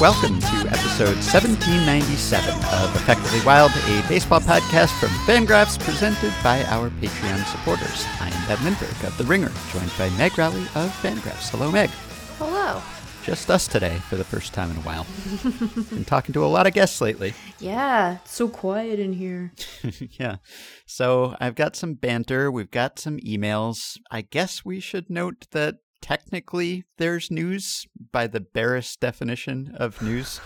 Welcome to episode 1797 of Effectively Wild, a baseball podcast from Fangraphs presented by our Patreon supporters. I am Ben Lindbergh of The Ringer, joined by Meg Rowley of Fangraphs. Hello, Meg. Hello. Just us today for the first time in a while. Been talking to a lot of guests lately. Yeah, it's so quiet in here. yeah. So I've got some banter. We've got some emails. I guess we should note that technically there's news by the barest definition of news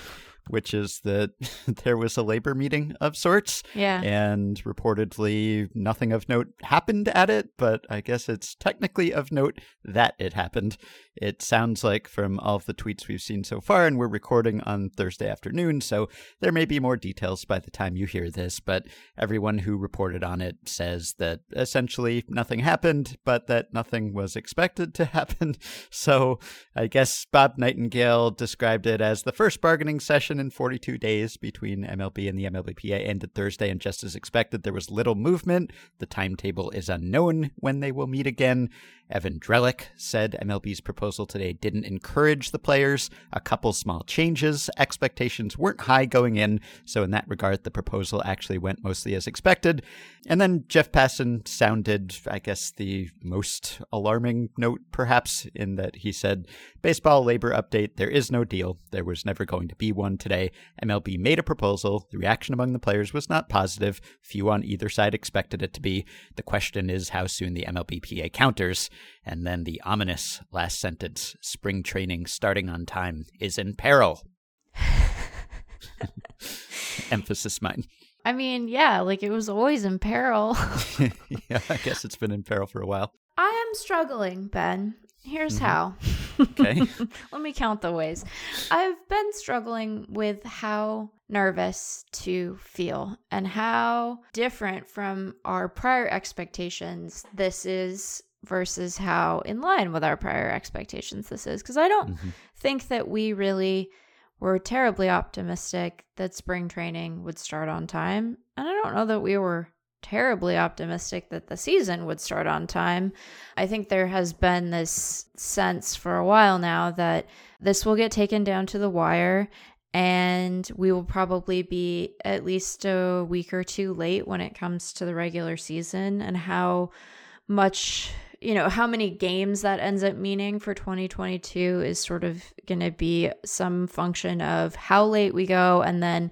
which is that there was a labor meeting of sorts. Yeah. And reportedly nothing of note happened at it, but I guess it's technically of note that it happened. It sounds like from all of the tweets we've seen so far, and we're recording on Thursday afternoon, so there may be more details by the time you hear this, but everyone who reported on it says that essentially nothing happened, but that nothing was expected to happen. So I guess Bob Nightingale described it as the first bargaining session in 42 days between MLB and the MLBPA ended Thursday, and just as expected, there was little movement. The timetable is unknown when they will meet again. Evan Drellich said MLB's proposal today didn't encourage the players. A couple small changes. Expectations weren't high going in, so in that regard, the proposal actually went mostly as expected. And then Jeff Passan sounded, I guess, the most alarming note, perhaps, in that he said, Baseball labor update, there is no deal. There was never going to be one today. MLB made a proposal. The reaction among the players was not positive. Few on either side expected it to be. The question is how soon the MLBPA counters. And then the ominous last sentence spring training starting on time is in peril. Emphasis mine. I mean, yeah, like it was always in peril. yeah, I guess it's been in peril for a while. I am struggling, Ben. Here's mm-hmm. how. Okay. Let me count the ways. I've been struggling with how nervous to feel and how different from our prior expectations this is versus how in line with our prior expectations this is. Because I don't mm-hmm. think that we really were terribly optimistic that spring training would start on time. And I don't know that we were terribly optimistic that the season would start on time. I think there has been this sense for a while now that this will get taken down to the wire and we will probably be at least a week or two late when it comes to the regular season and how much you know, how many games that ends up meaning for 2022 is sort of going to be some function of how late we go and then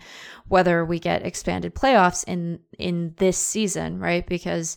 whether we get expanded playoffs in in this season, right? Because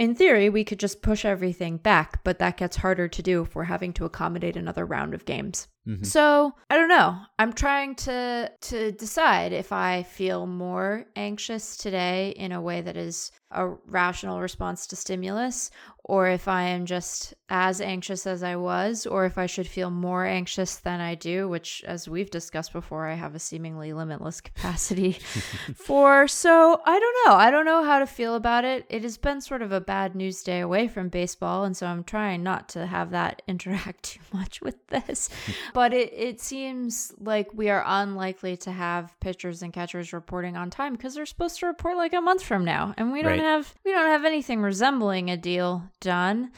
in theory, we could just push everything back, but that gets harder to do if we're having to accommodate another round of games. Mm-hmm. So I don't know. I'm trying to to decide if I feel more anxious today in a way that is a rational response to stimulus, or if I am just as anxious as I was, or if I should feel more anxious than I do, which, as we've discussed before, I have a seemingly limitless capacity for. So I don't know. I don't know how to feel about it. It has been sort of a bad news day away from baseball, and so I'm trying not to have that interact too much with this. but it, it seems like we are unlikely to have pitchers and catchers reporting on time because they're supposed to report like a month from now, and we don't right. have we don't have anything resembling a deal done.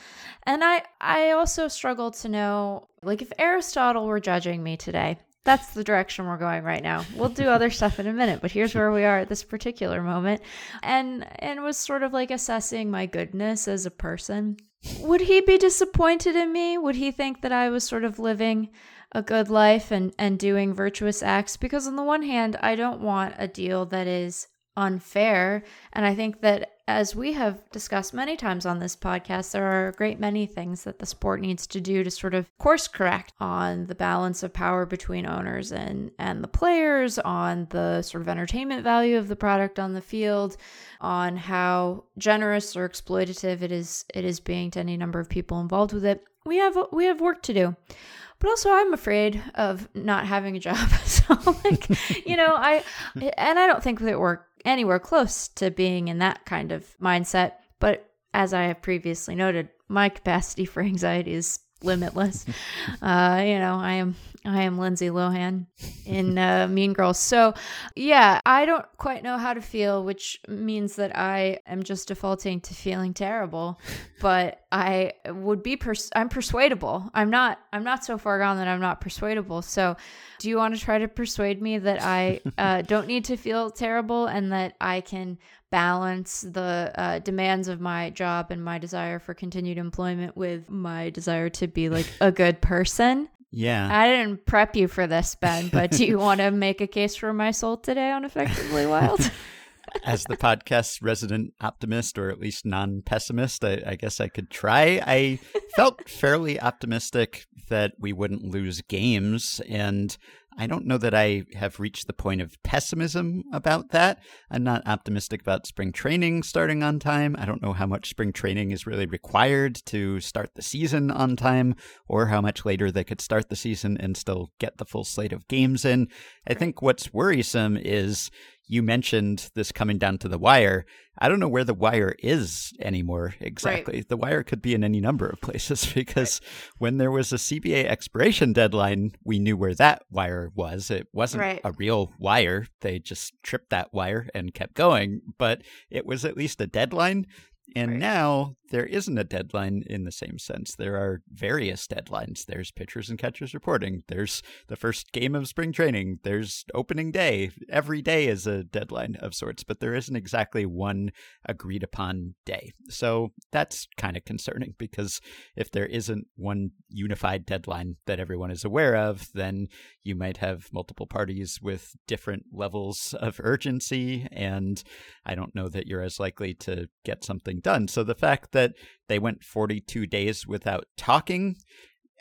And I I also struggle to know like if Aristotle were judging me today, that's the direction we're going right now. We'll do other stuff in a minute, but here's where we are at this particular moment. And and was sort of like assessing my goodness as a person. Would he be disappointed in me? Would he think that I was sort of living a good life and and doing virtuous acts because on the one hand, I don't want a deal that is unfair. And I think that as we have discussed many times on this podcast, there are a great many things that the sport needs to do to sort of course correct on the balance of power between owners and, and the players, on the sort of entertainment value of the product on the field, on how generous or exploitative it is it is being to any number of people involved with it. We have we have work to do but also I'm afraid of not having a job. so like, you know, I and I don't think that we're anywhere close to being in that kind of mindset. But as I have previously noted, my capacity for anxiety is limitless. uh, you know, I am I am Lindsay Lohan in uh, Mean Girls. So, yeah, I don't quite know how to feel, which means that I am just defaulting to feeling terrible. But I would be pers- I'm persuadable. I'm not I'm not so far gone that I'm not persuadable. So, do you want to try to persuade me that I uh, don't need to feel terrible and that I can balance the uh, demands of my job and my desire for continued employment with my desire to be like a good person? Yeah. I didn't prep you for this, Ben, but do you want to make a case for my soul today on Effectively Wild? As the podcast's resident optimist, or at least non pessimist, I, I, guess I could try. I felt fairly optimistic that we wouldn't lose games. And I don't know that I have reached the point of pessimism about that. I'm not optimistic about spring training starting on time. I don't know how much spring training is really required to start the season on time or how much later they could start the season and still get the full slate of games in. I think what's worrisome is you mentioned this coming down to the wire. I don't know where the wire is anymore exactly. Right. The wire could be in any number of places because right. when there was a CBA expiration deadline, we knew where that wire was. It wasn't right. a real wire. They just tripped that wire and kept going, but it was at least a deadline. And right. now there isn't a deadline in the same sense. There are various deadlines. There's pitchers and catchers reporting. There's the first game of spring training. There's opening day. Every day is a deadline of sorts, but there isn't exactly one agreed upon day. So that's kind of concerning because if there isn't one unified deadline that everyone is aware of, then you might have multiple parties with different levels of urgency. And I don't know that you're as likely to get something done. So the fact that they went 42 days without talking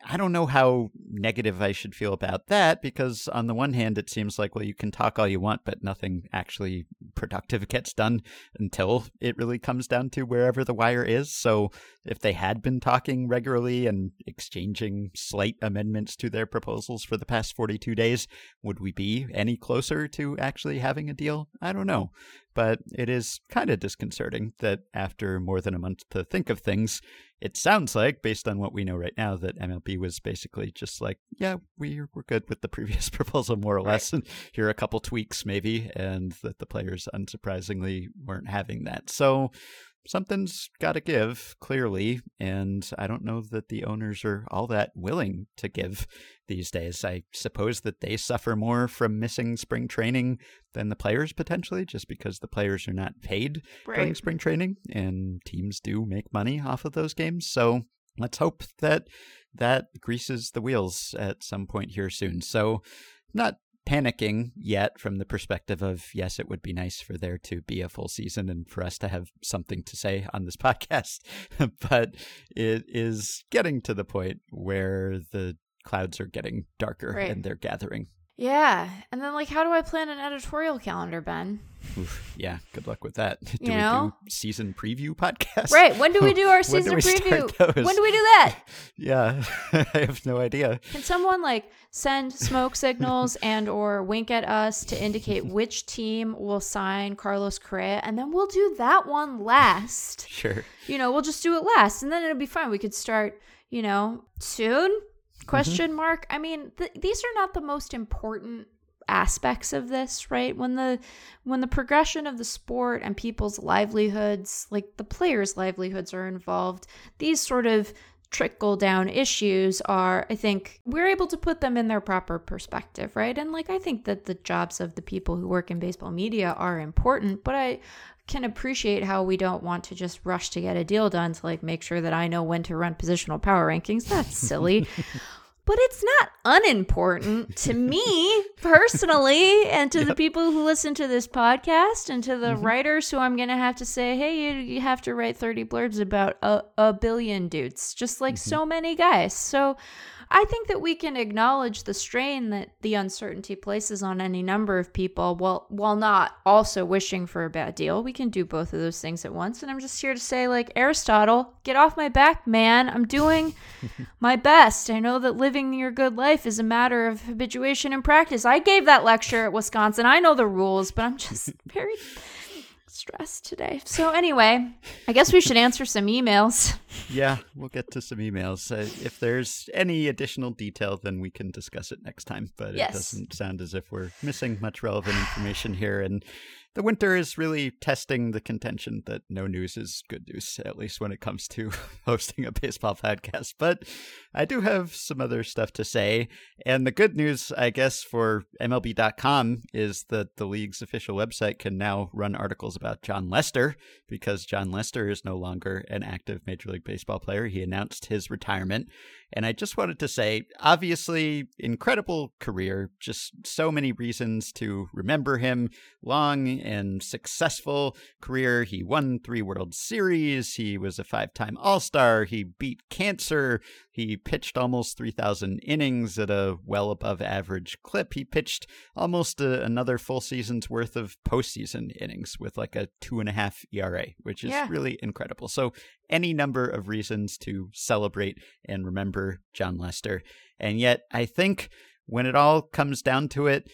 I don't know how negative I should feel about that because, on the one hand, it seems like, well, you can talk all you want, but nothing actually productive gets done until it really comes down to wherever the wire is. So, if they had been talking regularly and exchanging slight amendments to their proposals for the past 42 days, would we be any closer to actually having a deal? I don't know. But it is kind of disconcerting that after more than a month to think of things, it sounds like, based on what we know right now, that MLB was basically just like, yeah, we, we're good with the previous proposal, more or less, and here are a couple tweaks maybe, and that the players, unsurprisingly, weren't having that. So something's got to give, clearly. And I don't know that the owners are all that willing to give these days. I suppose that they suffer more from missing spring training than the players potentially, just because the players are not paid right. during spring training and teams do make money off of those games. So let's hope that that greases the wheels at some point here soon. So, not panicking yet from the perspective of yes it would be nice for there to be a full season and for us to have something to say on this podcast but it is getting to the point where the clouds are getting darker right. and they're gathering yeah. And then, like, how do I plan an editorial calendar, Ben? Oof, yeah. Good luck with that. Do you we know? do season preview podcast? Right. When do we do our season preview? When do we do that? yeah. I have no idea. Can someone, like, send smoke signals and or wink at us to indicate which team will sign Carlos Correa? And then we'll do that one last. Sure. You know, we'll just do it last. And then it'll be fine. We could start, you know, soon question mm-hmm. mark. I mean th- these are not the most important aspects of this right? When the when the progression of the sport and people's livelihoods like the players livelihoods are involved these sort of trickle down issues are i think we're able to put them in their proper perspective right? And like i think that the jobs of the people who work in baseball media are important but i can appreciate how we don't want to just rush to get a deal done to like make sure that I know when to run positional power rankings. That's silly. but it's not unimportant to me personally and to yep. the people who listen to this podcast and to the mm-hmm. writers who I'm going to have to say, hey, you, you, have to write 30 blurbs about a, a billion dudes, just like mm-hmm. so many guys. So I think that we can acknowledge the strain that the uncertainty places on any number of people while while not also wishing for a bad deal. We can do both of those things at once. And I'm just here to say, like Aristotle, get off my back, man. I'm doing my best. I know that living your good life is a matter of habituation and practice. I gave that lecture at Wisconsin. I know the rules, but I'm just very stressed today. So anyway, I guess we should answer some emails. Yeah, we'll get to some emails. Uh, if there's any additional detail, then we can discuss it next time. But Yes. it doesn't sound as if we're missing much relevant information here. And the winter is really testing the contention that no news is good news, at least when it comes to hosting a baseball podcast. But I do have some other stuff to say. And the good news, I guess, for MLB.com is that the league's official website can now run articles about Jon Lester because Jon Lester is no longer an active Major League Baseball player. He announced his retirement. And I just wanted to say, obviously, incredible career, just so many reasons to remember him. Long and successful career. He won three World Series. He was a five time All Star. He beat cancer. He pitched almost 3,000 innings at a well above average clip. He pitched almost a, another full season's worth of postseason innings with like a two and a half ERA, which is Yeah. really incredible. So, any number of reasons to celebrate and remember Jon Lester. And yet, I think when it all comes down to it,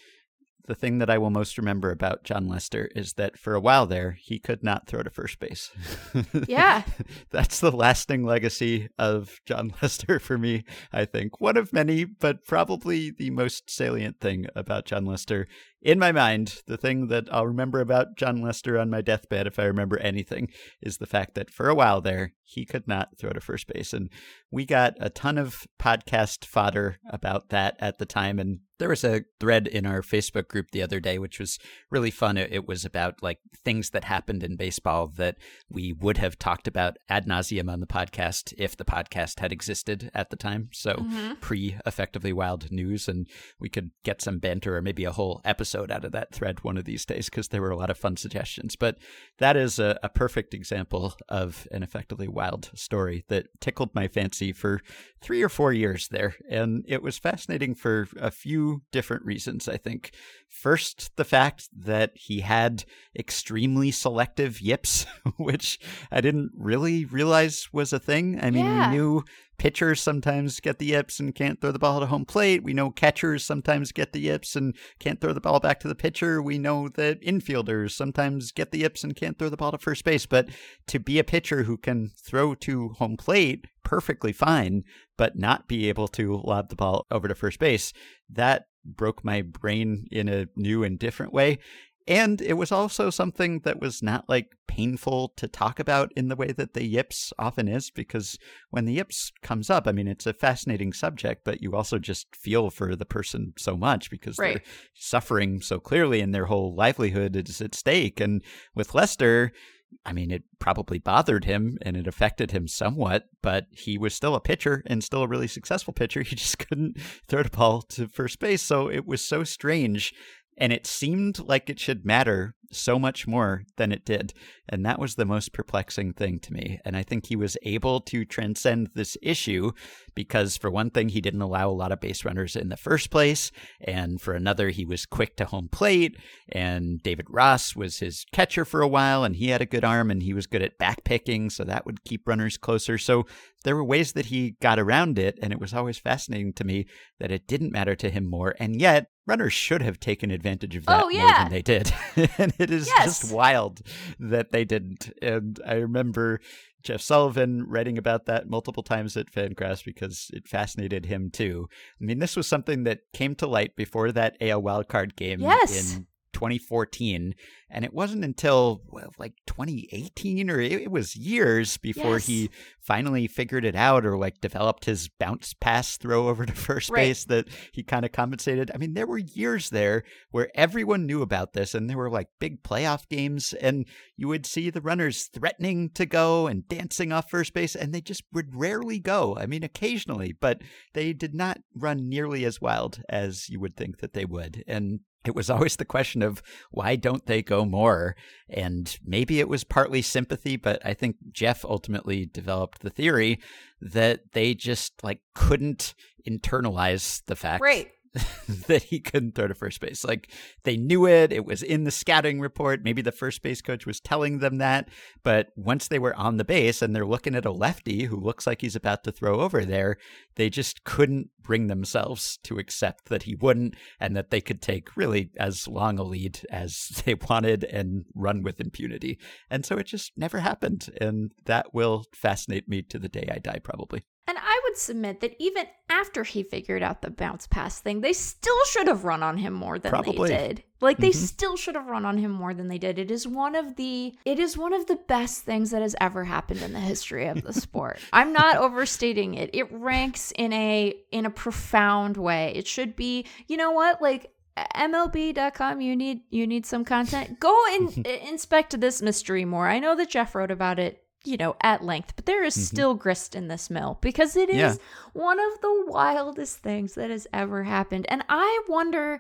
the thing that I will most remember about Jon Lester is that for a while there, he could not throw to first base. Yeah. That's the lasting legacy of Jon Lester for me, I think. One of many, but probably the most salient thing about Jon Lester in my mind. The thing that I'll remember about Jon Lester on my deathbed, if I remember anything, is the fact that for a while there, he could not throw to first base. And we got a ton of podcast fodder about that at the time. And there was a thread in our Facebook group the other day, which was really fun. It, was about like things that happened in baseball that we would have talked about ad nauseum on the podcast if the podcast had existed at the time. So Mhm. pre effectively wild news, and we could get some banter or maybe a whole episode out of that thread one of these days because there were a lot of fun suggestions. But that is a, a perfect example of an effectively wild story that tickled my fancy for three or four years there. And it was fascinating for a few different reasons, I think. First, the fact that he had extremely selective yips, which I didn't really realize was a thing. I mean, Yeah. we knew pitchers sometimes get the yips and can't throw the ball to home plate. We know catchers sometimes get the yips and can't throw the ball back to the pitcher. We know that infielders sometimes get the yips and can't throw the ball to first base. But to be a pitcher who can throw to home plate perfectly fine, but not be able to lob the ball over to first base, that broke my brain in a new and different way. And it was also something that was not like painful to talk about in the way that the yips often is, because when the yips comes up, I mean, it's a fascinating subject, but you also just feel for the person so much because Right. they're suffering so clearly and their whole livelihood is at stake. And with Lester, I mean, it probably bothered him and it affected him somewhat, but he was still a pitcher and still a really successful pitcher. He just couldn't throw the ball to first base. So it was so strange. And it seemed like it should matter so much more than it did. And that was the most perplexing thing to me. And I think he was able to transcend this issue because, for one thing, he didn't allow a lot of base runners in the first place. And for another, he was quick to home plate. And David Ross was his catcher for a while, and he had a good arm and he was good at back picking. So that would keep runners closer. So there were ways that he got around it. And it was always fascinating to me that it didn't matter to him more. And yet, runners should have taken advantage of that Oh, more than they did. and it is Yes. just wild that they didn't. And I remember Jeff Sullivan writing about that multiple times at Fangraphs because it fascinated him too. I mean, this was something that came to light before that AL wildcard game Yes. in 2014. And it wasn't until well, like 2018 or it, it was years before Yes. he finally figured it out or like developed his bounce pass throw over to first Right. base that he kind of compensated. I mean, there were years there where everyone knew about this and there were like big playoff games and you would see the runners threatening to go and dancing off first base and they just would rarely go. I mean, occasionally, but they did not run nearly as wild as you would think that they would. And it was always the question of why don't they go more? And maybe it was partly sympathy, but I think Jeff ultimately developed the theory that they just like couldn't internalize the fact Right. that he couldn't throw to first base. Like they knew it, it was in the scouting report. Maybe the first base coach was telling them that. But once they were on the base and they're looking at a lefty who looks like he's about to throw over there, they just couldn't bring themselves to accept that he wouldn't and that they could take really as long a lead as they wanted and run with impunity. And so it just never happened. And that will fascinate me to the day I die, probably. And I would submit that even after he figured out the bounce pass thing, they still should have run on him more than Probably. they did. Like they Mhm. still should have run on him more than they did. It is one of the it is one of the best things that has ever happened in the history of the sport. I'm not overstating it. It ranks in a in a profound way. It should be, you know what? Like mlb.com you need you need some content go and inspect this mystery more i know that jeff wrote about it you know at length but there is Mhm. still grist in this mill because it is Yeah. one of the wildest things that has ever happened. And i wonder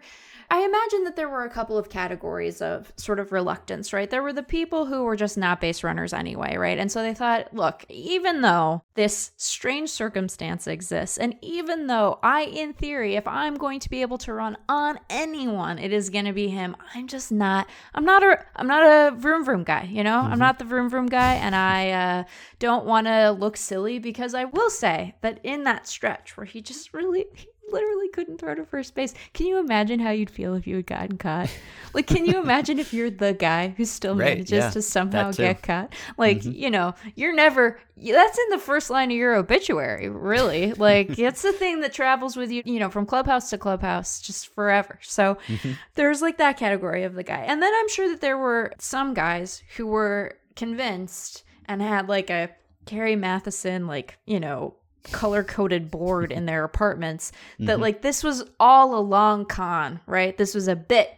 i imagine that there were a couple of categories of sort of reluctance right? There were the people who were just not base runners anyway right? And so they thought look even though this strange circumstance exists and even though i in theory if i'm going to be able to run on anyone it is going to be him. I'm just not i'm not a i'm not a vroom vroom guy you know? I'm not the vroom vroom guy and i uh, don't want to look silly because i will say that in that stretch where he just really he literally couldn't throw to first base can you imagine how you'd feel if you had gotten caught? Like can you imagine if you're the guy who still Right, manages yeah, to somehow get caught? Like Mhm. you know you're never that's in the first line of your obituary really. Like it's the thing that travels with you you know from clubhouse to clubhouse just forever. So Mhm. there's like that category of the guy. And then i'm sure that there were some guys who were convinced and had like a Carrie Mathison like you know color coded board in their apartments that Mhm. like this was all a long con right this was a bit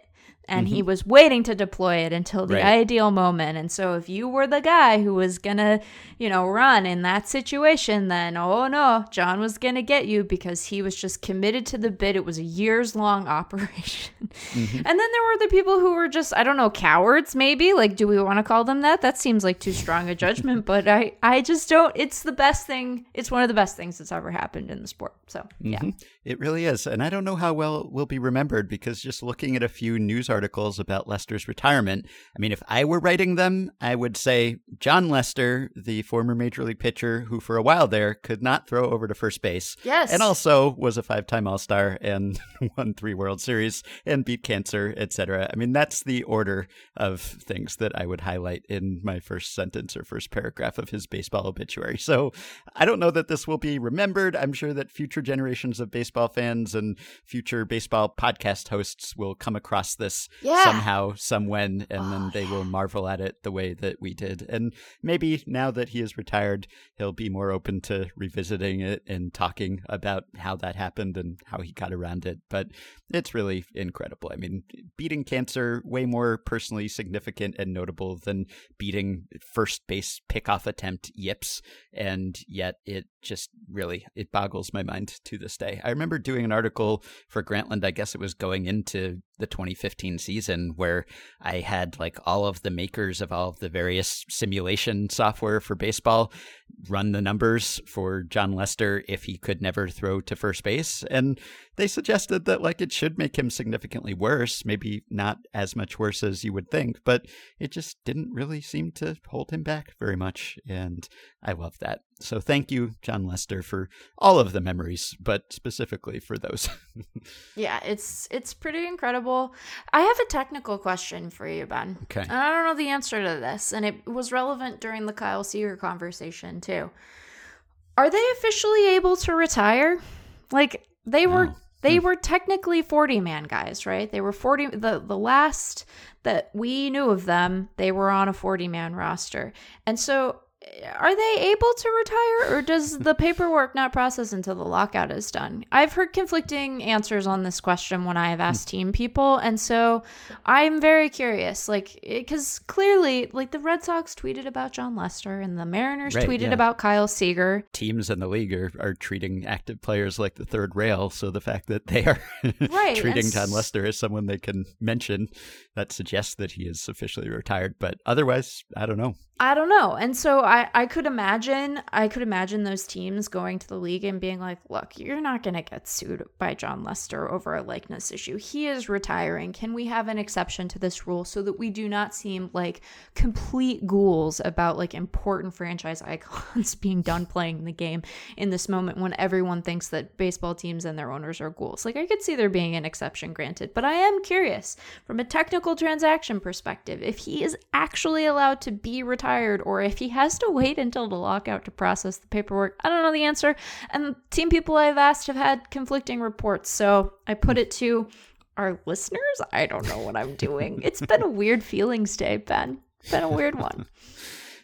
and he was waiting to deploy it until the Mm-hmm. Right. ideal moment and so if you were the guy who was gonna you know run in that situation then oh no jon was gonna get you because he was just committed to the bid it was a years long operation Mhm. and then there were the people who were just I don't know cowards maybe like do we want to call them that that seems like too strong a judgment but I I just don't it's the best thing it's one of the best things that's ever happened in the sport so yeah Mhm. It really is. And I don't know how well it will be remembered because just looking at a few news articles about Lester's retirement, I mean, if I were writing them, I would say Jon Lester, the former major league pitcher who for a while there could not throw over to first base. yes And also was a five-time All-Star and won three World Series and beat cancer, etc. I mean, that's the order of things that I would highlight in my first sentence or first paragraph of his baseball obituary. So I don't know that this will be remembered. I'm sure that future generations of baseball fans and future baseball podcast hosts will come across this Yeah. somehow, somewhen, and then Oh, they will marvel at it the way that we did. And maybe now that he is retired, he'll be more open to revisiting it and talking about how that happened and how he got around it. But it's really incredible. I mean, beating cancer way more personally significant and notable than beating first base pickoff attempt yips and yet it just really it boggles my mind to this day. I remember doing an article for Grantland, I guess it was going into the 2015 season where I had like all of the makers of all of the various simulation software for baseball run the numbers for Jon Lester if he could never throw to first base and they suggested that like it should make him significantly worse, maybe not as much worse as you would think, but it just didn't really seem to hold him back very much and I love that. So thank you Jon Lester for all of the memories, but specifically for those. yeah it's it's pretty incredible I have a technical question for you Ben okay. And I don't know the answer to this, and it was relevant during the Kyle Seager conversation too. Are they officially able to retire? Like they were No. They Hmm. were technically 40 man guys, right? They were 40 the the last that we knew of them, they were on a 40 man roster. And so are they able to retire or does the paperwork not process until the lockout is done? I've heard conflicting answers on this question when I have asked hmm. team people. And so I'm very curious, like, eh, because clearly, like, the Red Sox tweeted about Jon Lester and the Mariners Right, tweeted yeah. about Kyle Seager. Teams in the league are, are treating active players like the third rail, so the fact that they are Right, treating and Jon Lester as someone they can mention, that suggests that he is officially retired. But otherwise, I don't know. I don't know. And so I, I could imagine I could imagine those teams going to the league and being like, look, you're not gonna get sued by Jon Lester over a likeness issue. He is retiring. Can we have an exception to this rule so that we do not seem like complete ghouls about like important franchise icons being done playing the game in this moment when everyone thinks that baseball teams and their owners are ghouls? Like I could see there being an exception granted, but I am curious from a technical transaction perspective if he is actually allowed to be retired or if he has to wait until the lockout to process the paperwork. I don't know the answer. And team people I've asked have had conflicting reports. So I put it to our listeners. I don't know what I'm doing. it's been a weird feelings day, Ben. Been a weird one.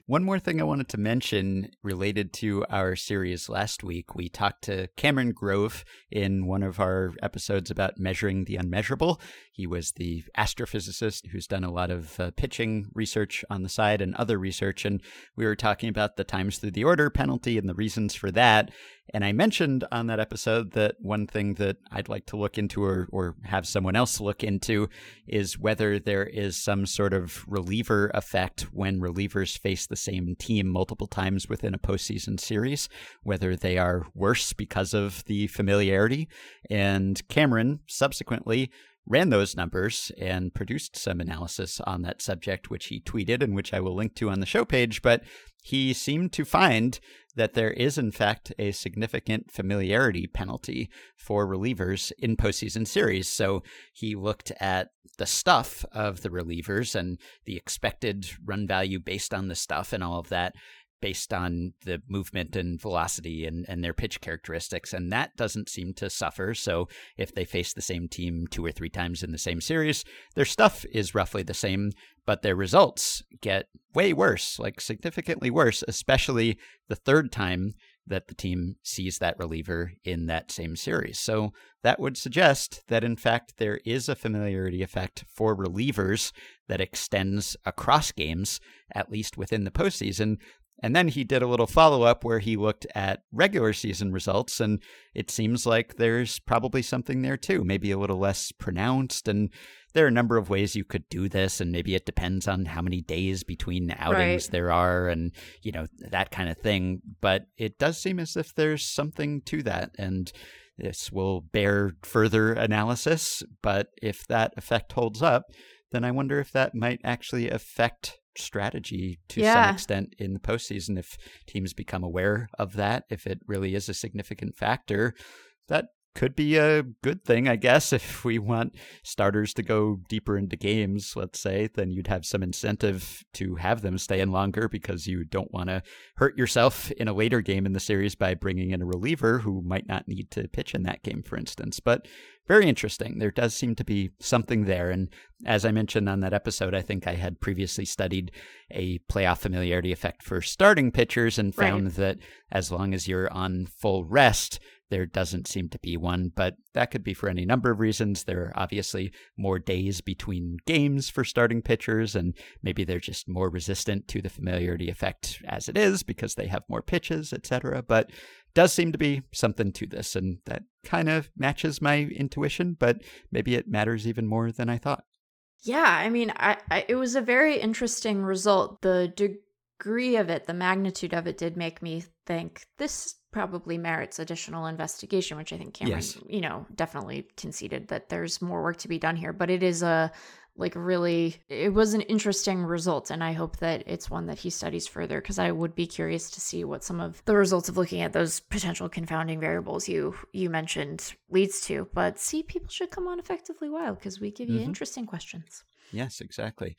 One more thing I wanted to mention related to our series last week. We talked to Cameron Grove in one of our episodes about measuring the unmeasurable. He was the astrophysicist who's done a lot of uh, pitching research on the side and other research. And we were talking about the times through the order penalty and the reasons for that. And I mentioned on that episode that one thing that I'd like to look into or, or have someone else look into is whether there is some sort of reliever effect when relievers face the same team multiple times within a postseason series, whether they are worse because of the familiarity. And Cameron subsequently ran those numbers and produced some analysis on that subject, which he tweeted and which I will link to on the show page. But he seemed to find that there is, in fact, a significant familiarity penalty for relievers in postseason series. So he looked at the stuff of the relievers and the expected run value based on the stuff and all of that based on the movement and velocity and, and their pitch characteristics. And that doesn't seem to suffer. So if they face the same team two or three times in the same series, their stuff is roughly the same, but their results get way worse, like significantly worse, especially the third time that the team sees that reliever in that same series. So that would suggest that, in fact, there is a familiarity effect for relievers that extends across games, at least within the postseason. And then he did a little follow up where he looked at regular season results, and it seems like there's probably something there too, maybe a little less pronounced. And there are a number of ways you could do this, and maybe it depends on how many days between outings right. there are, and you know that kind of thing. But it does seem as if there's something to that, and this will bear further analysis. But if that effect holds up, then I wonder if that might actually affect strategy to yeah. some extent in the postseason if teams become aware of that, if it really is a significant factor. That could be a good thing, I guess, if we want starters to go deeper into games, let's say, then you'd have some incentive to have them stay in longer because you don't want to hurt yourself in a later game in the series by bringing in a reliever who might not need to pitch in that game, for instance. But very interesting. There does seem to be something there. And as I mentioned on that episode, I think I had previously studied a playoff familiarity effect for starting pitchers and found right. that as long as you're on full rest, there doesn't seem to be one, but that could be for any number of reasons. There are obviously more days between games for starting pitchers, and maybe they're just more resistant to the familiarity effect as it is because they have more pitches, etc. But does seem to be something to this, and that kind of matches my intuition, but maybe it matters even more than I thought. Yeah, I mean, I, I it was a very interesting result. The degree of it, the magnitude of it, did make me think this probably merits additional investigation, which I think Cameron, yes. you know, definitely conceded that there's more work to be done here. But it is a like really it was an interesting result and i hope that it's one that he studies further because i would be curious to see what some of the results of looking at those potential confounding variables you you mentioned leads to but see people should come on effectively wild because we give you mm-hmm. interesting questions yes exactly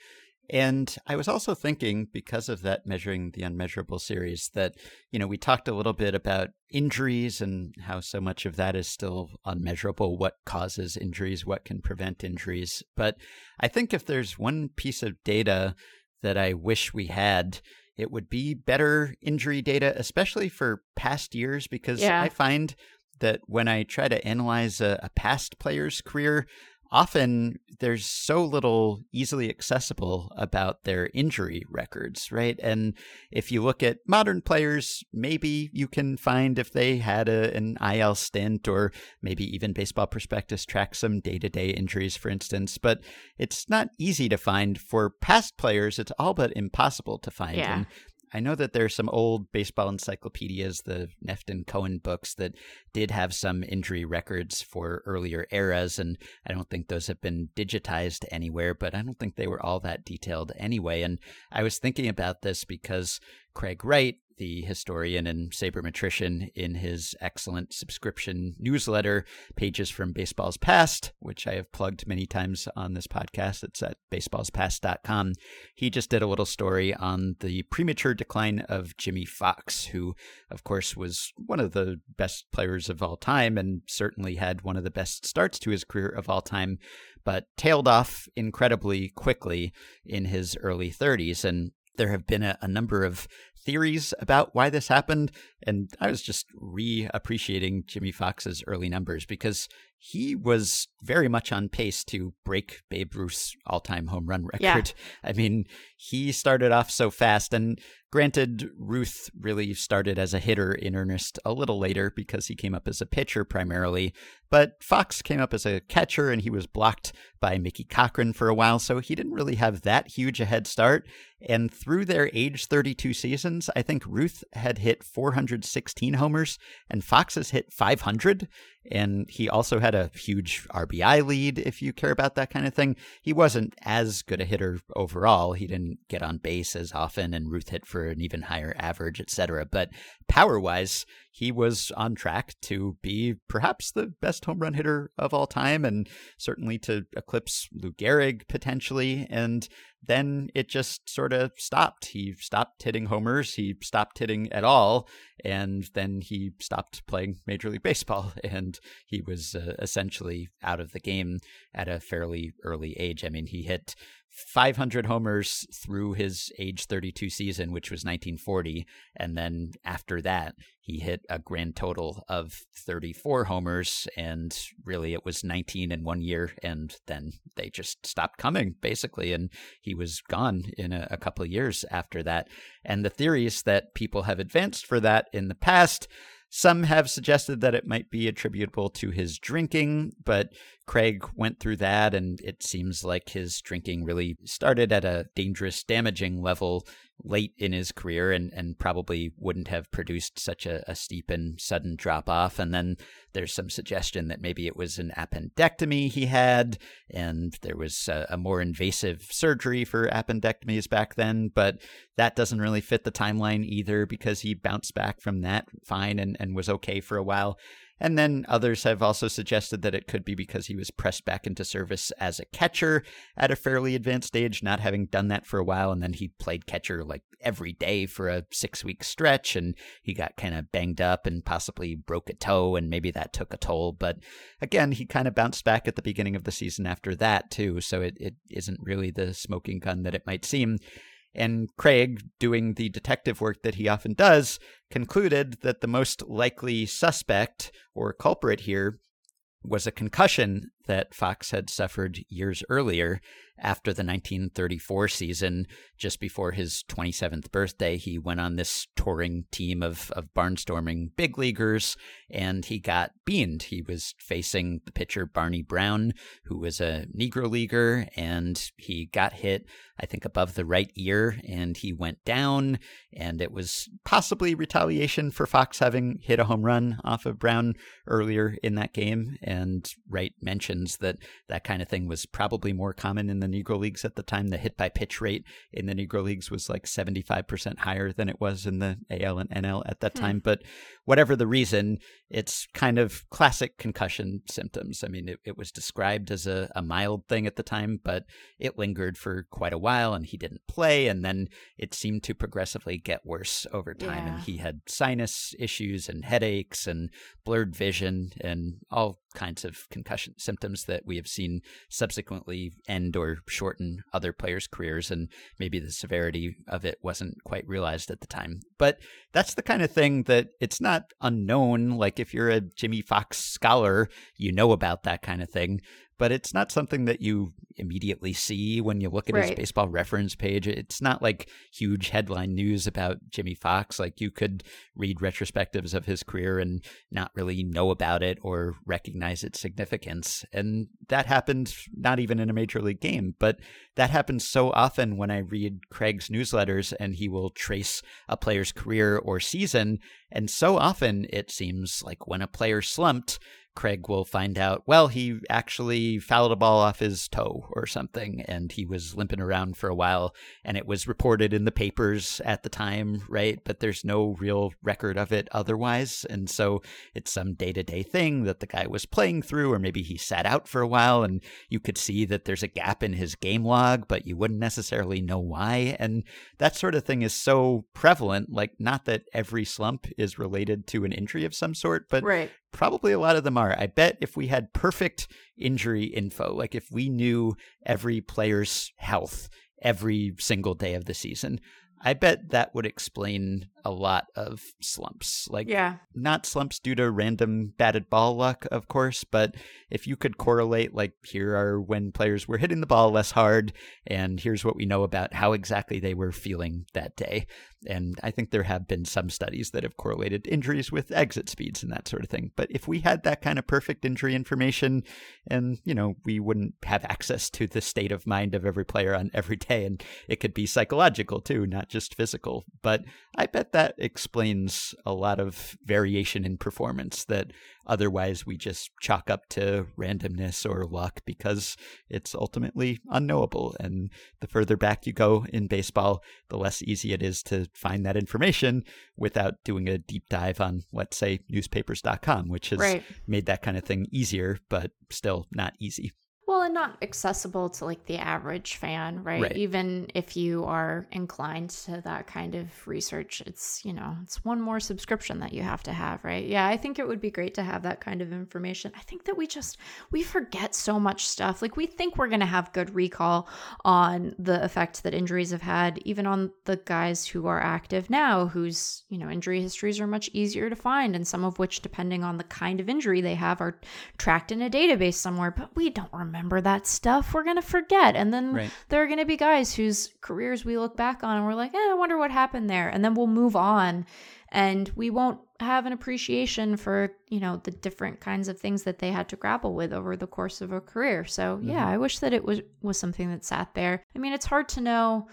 and I was also thinking, because of that measuring the unmeasurable series, that, you know, we talked a little bit about injuries and how so much of that is still unmeasurable. What causes injuries? What can prevent injuries? But I think if there's one piece of data that I wish we had, it would be better injury data, especially for past years, because yeah. I find that when I try to analyze a, a past player's career, often there's so little easily accessible about their injury records, right? And if you look at modern players, maybe you can find if they had a, an IL stint or maybe even Baseball Prospectus tracks some day to day injuries, for instance. But it's not easy to find for past players, it's all but impossible to find. Yeah. And I know that there's some old baseball encyclopedias, the Neft and Cohen books, that did have some injury records for earlier eras, and I don't think those have been digitized anywhere, but I don't think they were all that detailed anyway. And I was thinking about this because Craig Wright the historian and sabermetrician, in his excellent subscription newsletter, Pages from Baseball's Past, which I have plugged many times on this podcast. It's at baseballspast.com. He just did a little story on the premature decline of Jimmie Foxx, who, of course, was one of the best players of all time and certainly had one of the best starts to his career of all time, but tailed off incredibly quickly in his early 30s. And there have been a, a, number of theories about why this happened. And I was just re appreciating Jimmie Foxx's early numbers because he was very much on pace to break Babe Ruth's all time home run record. Yeah. I mean, he started off so fast. And granted, Ruth really started as a hitter in earnest a little later because he came up as a pitcher primarily. But Foxx came up as a catcher and he was blocked by Mickey Cochrane for a while. So he didn't really have that huge a head start. And through their age 32 seasons, I think Ruth had hit 416 homers and Foxx has hit 500. And he also had a huge RBI lead, if you care about that kind of thing. He wasn't as good a hitter overall. He didn't get on base as often, and Ruth hit for an even higher average, etc. But power wise, he was on track to be perhaps the best home run hitter of all time and certainly to eclipse Lou Gehrig potentially. And then it just sort of stopped. He stopped hitting homers. He stopped hitting at all. And then he stopped playing Major League Baseball. And he was uh, essentially out of the game at a fairly early age. I mean, he hit 500 homers through his age 32 season, which was 1940. And then after that, he hit a grand total of 34 homers. And really, it was 19 in one year. And then they just stopped coming, basically. And he was gone in a, a couple of years after that. And the theories that people have advanced for that in the past some have suggested that it might be attributable to his drinking, but Craig went through that, and it seems like his drinking really started at a dangerous, damaging level late in his career and, and probably wouldn't have produced such a, a steep and sudden drop off. And then there's some suggestion that maybe it was an appendectomy he had, and there was a, a more invasive surgery for appendectomies back then. But that doesn't really fit the timeline either because he bounced back from that fine and, and was okay for a while. And then others have also suggested that it could be because he was pressed back into service as a catcher at a fairly advanced age, not having done that for a while. And then he played catcher like every day for a six week stretch and he got kind of banged up and possibly broke a toe. And maybe that took a toll. But again, he kind of bounced back at the beginning of the season after that, too. So it, it isn't really the smoking gun that it might seem. And Craig, doing the detective work that he often does, concluded that the most likely suspect or culprit here was a concussion that Foxx had suffered years earlier after the 1934 season, just before his 27th birthday, he went on this touring team of, of barnstorming big leaguers and he got beaned. He was facing the pitcher Barney Brown, who was a Negro leaguer, and he got hit, I think, above the right ear and he went down. And it was possibly retaliation for Foxx having hit a home run off of Brown earlier in that game. And Wright mentions that that kind of thing was probably more common in the Negro Leagues at the time. The hit by pitch rate in the Negro Leagues was like 75% higher than it was in the AL and NL at that hmm. time. But whatever the reason, it's kind of classic concussion symptoms. I mean, it, it was described as a, a mild thing at the time, but it lingered for quite a while and he didn't play. And then it seemed to progressively get worse over time. Yeah. And he had sinus issues and headaches and blurred vision and all kinds of concussion symptoms that we have seen subsequently end or shorten other players' careers, and maybe the severity of it wasn't quite realized at the time. But that's the kind of thing that it's not unknown. Like if you're a Jimmie Foxx scholar, you know about that kind of thing. But it's not something that you immediately see when you look at his baseball reference page. It's not like huge headline news about Jimmie Foxx. Like you could read retrospectives of his career and not really know about it or recognize its significance. And that happened not even in a major league game, but that happens so often when I read Craig's newsletters and he will trace a player's career or season. And so often it seems like when a player slumped, Craig will find out, well, he actually fouled a ball off his toe or something, and he was limping around for a while, and it was reported in the papers at the time, right? But there's no real record of it otherwise. And so it's some day to day thing that the guy was playing through, or maybe he sat out for a while, and you could see that there's a gap in his game log, but you wouldn't necessarily know why. And that sort of thing is so prevalent. Like, not that every slump is related to an injury of some sort, but right. Probably a lot of them are. I bet if we had perfect injury info, like if we knew every player's health every single day of the season, I bet that would explain a lot of slumps. Like, Yeah. not slumps due to random batted ball luck, of course, but if you could correlate, like, here are when players were hitting the ball less hard, and here's what we know about how exactly they were feeling that day. And I think there have been some studies that have correlated injuries with exit speeds and that sort of thing. But if we had that kind of perfect injury information, and, you know, we wouldn't have access to the state of mind of every player on every day, and it could be psychological too, not just physical. But I bet that explains a lot of variation in performance that otherwise we just chalk up to randomness or luck because it's ultimately unknowable. And the further back you go in baseball, the less easy it is to find that information without doing a deep dive on, let's say, newspapers.com, which has Right. made that kind of thing easier, but still not easy. Well, and not accessible to like the average fan, right? Right. Even if you are inclined to that kind of research, it's, you know, it's one more subscription that you have to have, right? Yeah, I think it would be great to have that kind of information. I think that we just we forget so much stuff. Like we think we're going to have good recall on the effect that injuries have had even on the guys who are active now whose, you know, injury histories are much easier to find and some of which depending on the kind of injury they have are tracked in a database somewhere, but we don't remember that stuff. We're going to forget. And then Right. there are going to be guys whose careers we look back on and we're like, eh, I wonder what happened there. And then we'll move on and we won't have an appreciation for, you know, the different kinds of things that they had to grapple with over the course of a career. So, yeah, I wish that it was was something that sat there. I mean, it's hard to know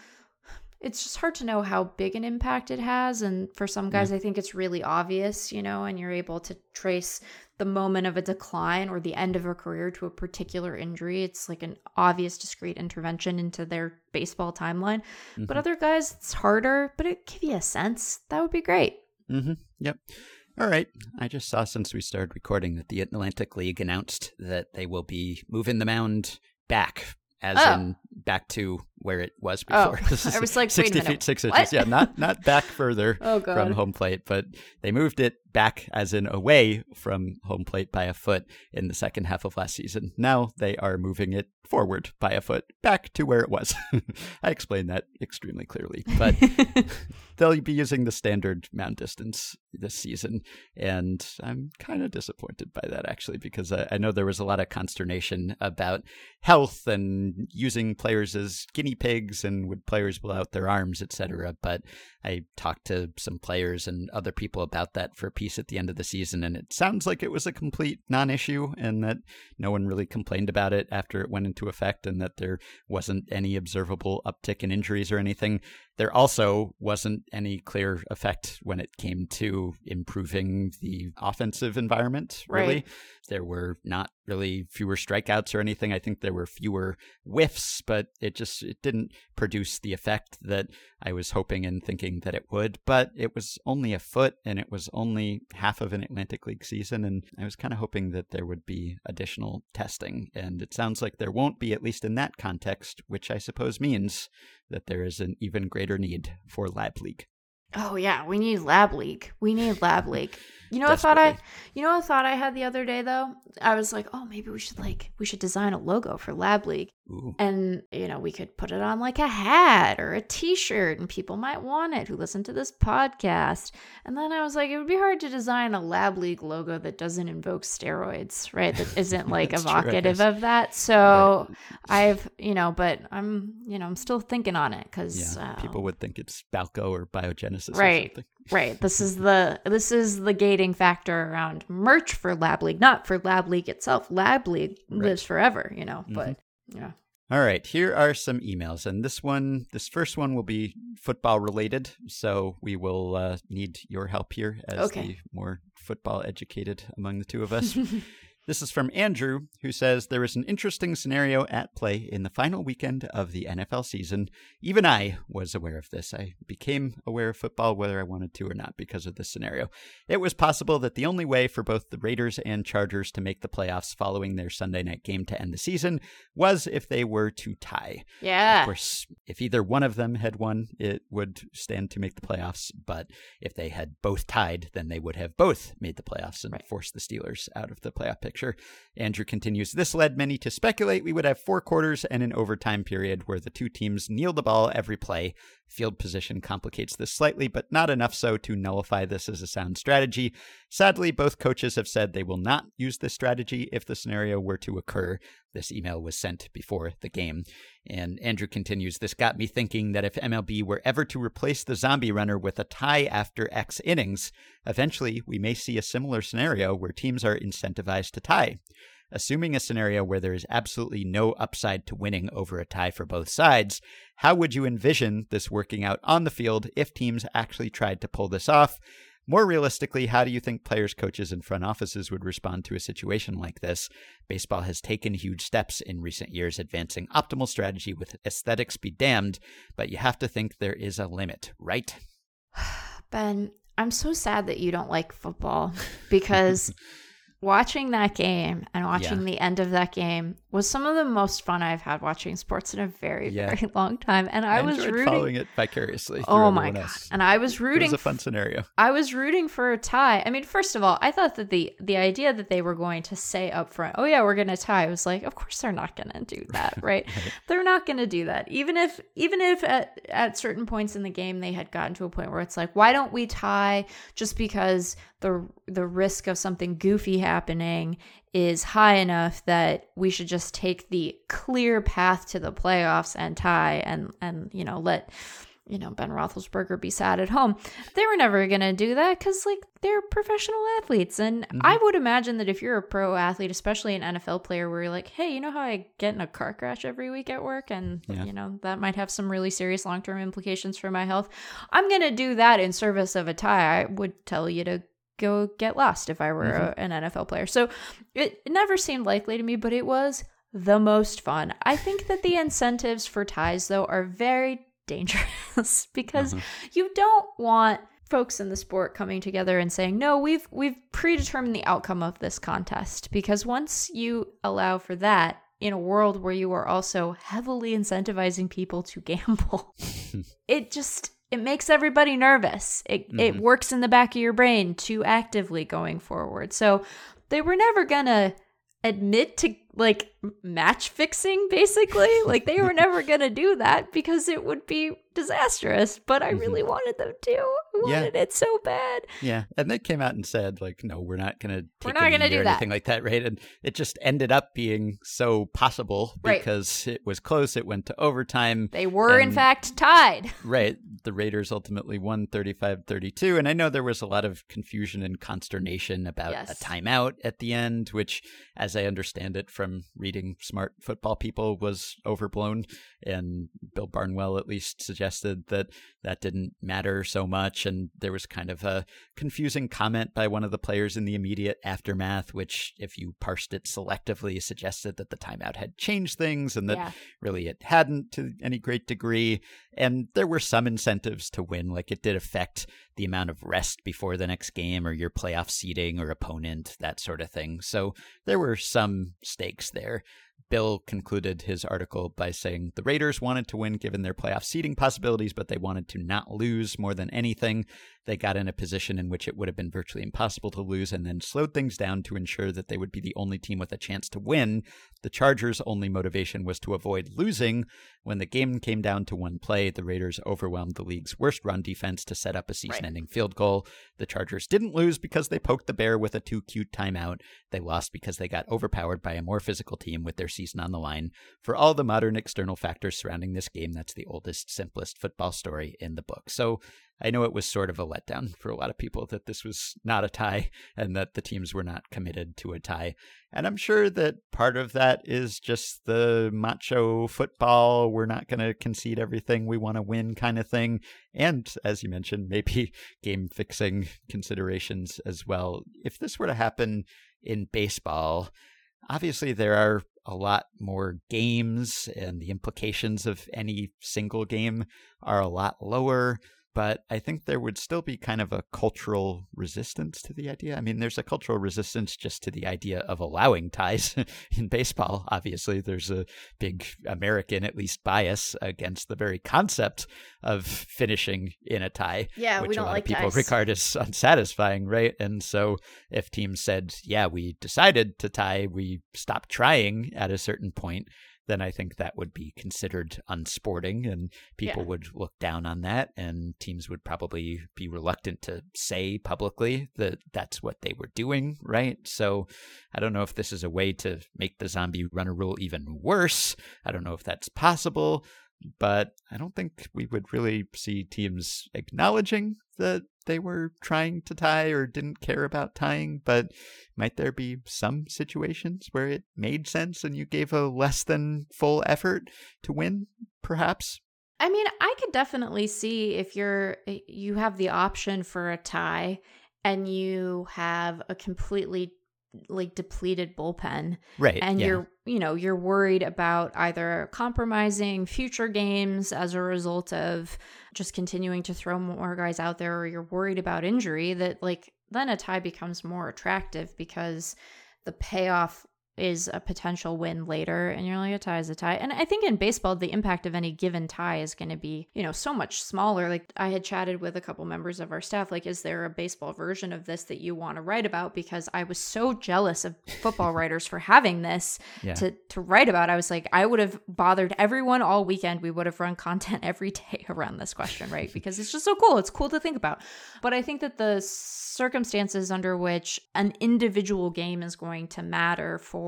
it's just hard to know how big an impact it has and for some guys i think it's really obvious you know and you're able to trace the moment of a decline or the end of a career to a particular injury it's like an obvious discrete intervention into their baseball timeline but other guys it's harder but it give you a sense that would be great Mm-hmm. Yep. All right. I just saw since we started recording that the Atlantic League announced that they will be moving the mound back, as Oh. in back to where it was Oh, before. Is I was like, wait a sixty feet six what? inches. Yeah, not not back further Oh, from home plate, but they moved it back, as in away from home plate by a foot in the second half of last season. Now they are moving it forward by a foot back to where it was. I explained that extremely clearly, but they'll be using the standard mound distance this season, and I'm kind of disappointed by that actually because I, I know there was a lot of consternation about health and using players as guinea pigs and would players blow out their arms, etc. But I talked to some players and other people about that for a piece at the end of the season, and it sounds like it was a complete non-issue, and that no one really complained about it after it went into effect, and that there wasn't any observable uptick in injuries or anything. There also wasn't any clear effect when it came to improving the offensive environment, really. Right. There were not really fewer strikeouts or anything. I think there were fewer whiffs, but it just it didn't produce the effect that I was hoping and thinking that it would. But it was only a foot and it was only half of an Atlantic League season and I was kind of hoping that there would be additional testing and it sounds like there won't be at least in that context, which I suppose means that there is an even greater need for lab league. Oh yeah, we need lab league. We need lab league. You know, I thought I, you know, I thought I had the other day though. I was like, oh, maybe we should like we should design a logo for Lab League, Ooh. and you know, we could put it on like a hat or a T-shirt, and people might want it who listen to this podcast. And then I was like, it would be hard to design a Lab League logo that doesn't invoke steroids, right? That isn't like evocative true, of that. So right. I've, you know, but I'm, you know, I'm still thinking on it because yeah, uh, people would think it's Balco or Biogenesis, right? Right. This is the this is the gating factor around merch for Lab League, not for Lab League itself. Lab League right. lives forever, you know. Mm-hmm. But yeah. All right, here are some emails, and this one, this first one will be football related, so we will uh, need your help here as okay. the more football educated among the two of us. This is from Andrew, who says there is an interesting scenario at play in the final weekend of the NFL season. Even I was aware of this. I became aware of football whether I wanted to or not because of this scenario. It was possible that the only way for both the Raiders and Chargers to make the playoffs following their Sunday night game to end the season was if they were to tie. Yeah. Of course, if either one of them had won, it would stand to make the playoffs. But if they had both tied, then they would have both made the playoffs and right. forced the Steelers out of the playoff picture picture. Andrew continues This led many to speculate we would have four quarters and an overtime period where the two teams kneel the ball every play. Field position complicates this slightly, but not enough so to nullify this as a sound strategy. Sadly, both coaches have said they will not use this strategy if the scenario were to occur. This email was sent before the game. And Andrew continues This got me thinking that if MLB were ever to replace the zombie runner with a tie after X innings, eventually we may see a similar scenario where teams are incentivized to tie. Assuming a scenario where there is absolutely no upside to winning over a tie for both sides, how would you envision this working out on the field if teams actually tried to pull this off? More realistically, how do you think players, coaches, and front offices would respond to a situation like this? Baseball has taken huge steps in recent years, advancing optimal strategy with aesthetics be damned, but you have to think there is a limit, right? Ben, I'm so sad that you don't like football because watching that game and watching yeah. the end of that game was some of the most fun I've had watching sports in a very, yeah. very long time. And I, I was rooting following it vicariously. Oh my god! Else. And I was rooting. It was a fun scenario. I was rooting for a tie. I mean, first of all, I thought that the the idea that they were going to say up front, "Oh yeah, we're going to tie," I was like, of course they're not going to do that, right? right. They're not going to do that. Even if even if at at certain points in the game they had gotten to a point where it's like, why don't we tie just because the the risk of something goofy happening is high enough that we should just take the clear path to the playoffs and tie and and you know let you know Ben Roethlisberger be sad at home. They were never gonna do that because like they're professional athletes, and mm-hmm. I would imagine that if you're a pro athlete, especially an NFL player, where you're like, hey, you know how I get in a car crash every week at work, and yeah. you know that might have some really serious long term implications for my health. I'm gonna do that in service of a tie. I would tell you to go get lost if I were mm-hmm. a, an NFL player. So it, it never seemed likely to me, but it was the most fun. I think that the incentives for ties, though, are very dangerous because mm-hmm. you don't want folks in the sport coming together and saying no we've we've predetermined the outcome of this contest because once you allow for that in a world where you are also heavily incentivizing people to gamble it just it makes everybody nervous. It mm-hmm. it works in the back of your brain too actively going forward. So they were never gonna admit to like match fixing basically like they were never gonna do that because it would be disastrous but i really mm-hmm. wanted them to I wanted yeah. it so bad yeah and they came out and said like no we're not gonna we're not gonna do or anything like that right and it just ended up being so possible because right. it was close it went to overtime they were and, in fact tied right the raiders ultimately won 35-32 and i know there was a lot of confusion and consternation about yes. a timeout at the end which as i understand it from from reading smart football people was overblown. And Bill Barnwell at least suggested that that didn't matter so much. And there was kind of a confusing comment by one of the players in the immediate aftermath, which, if you parsed it selectively, suggested that the timeout had changed things and that yeah. really it hadn't to any great degree. And there were some incentives to win, like it did affect the amount of rest before the next game or your playoff seeding or opponent, that sort of thing. So there were some stakes there. Bill concluded his article by saying the Raiders wanted to win given their playoff seeding possibilities, but they wanted to not lose more than anything. They got in a position in which it would have been virtually impossible to lose and then slowed things down to ensure that they would be the only team with a chance to win. The Chargers' only motivation was to avoid losing. When the game came down to one play, the Raiders overwhelmed the league's worst run defense to set up a season ending right. field goal. The Chargers didn't lose because they poked the bear with a too cute timeout. They lost because they got overpowered by a more physical team with their season on the line. For all the modern external factors surrounding this game, that's the oldest, simplest football story in the book. So I know it was sort of a letdown for a lot of people that this was not a tie and that the teams were not committed to a tie. And I'm sure that part of that is just the macho football, we're not going to concede everything, we want to win kind of thing. And as you mentioned, maybe game fixing considerations as well. If this were to happen in baseball, obviously there are a lot more games and the implications of any single game are a lot lower but I think there would still be kind of a cultural resistance to the idea. I mean, there's a cultural resistance just to the idea of allowing ties in baseball. Obviously, there's a big American, at least, bias against the very concept of finishing in a tie. Yeah, which a lot like of people ties. regard as unsatisfying, right? And so, if teams said, "Yeah, we decided to tie, we stopped trying at a certain point," then I think that would be considered unsporting and people yeah. would look down on that and teams would probably be reluctant to say publicly that that's what they were doing, right? So I don't know if this is a way to make the zombie runner rule even worse. I don't know if that's possible but I don't think we would really see teams acknowledging that they were trying to tie or didn't care about tying. But might there be some situations where it made sense and you gave a less than full effort to win, perhaps? I mean, I could definitely see if you're eh, you have the option for a tie and you have a completely like depleted bullpen right and yeah. you're you know you're worried about either compromising future games as a result of just continuing to throw more guys out there or you're worried about injury that like then a tie becomes more attractive because the payoff is a potential win later and you're like a tie is a tie. And i think in baseball the impact of any given tie is going to be you know so much smaller. Like i had chatted with a couple members of our staff like is there a baseball version of this that you want to write about? Because i was so jealous of football writers for having this yeah. to to write about. I was like i would have bothered everyone all weekend. We would have run content every day around this question right? Because it's just so cool. It's cool to think about. But i think that the circumstances under which an individual game is going to matter for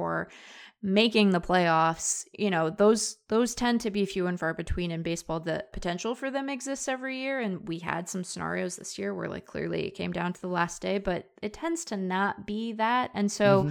making the playoffs you know those those tend to be few and far between in baseball the potential for them exists every year and we had some scenarios this year where like clearly it came down to the last day but it tends to not be that and so mm-hmm.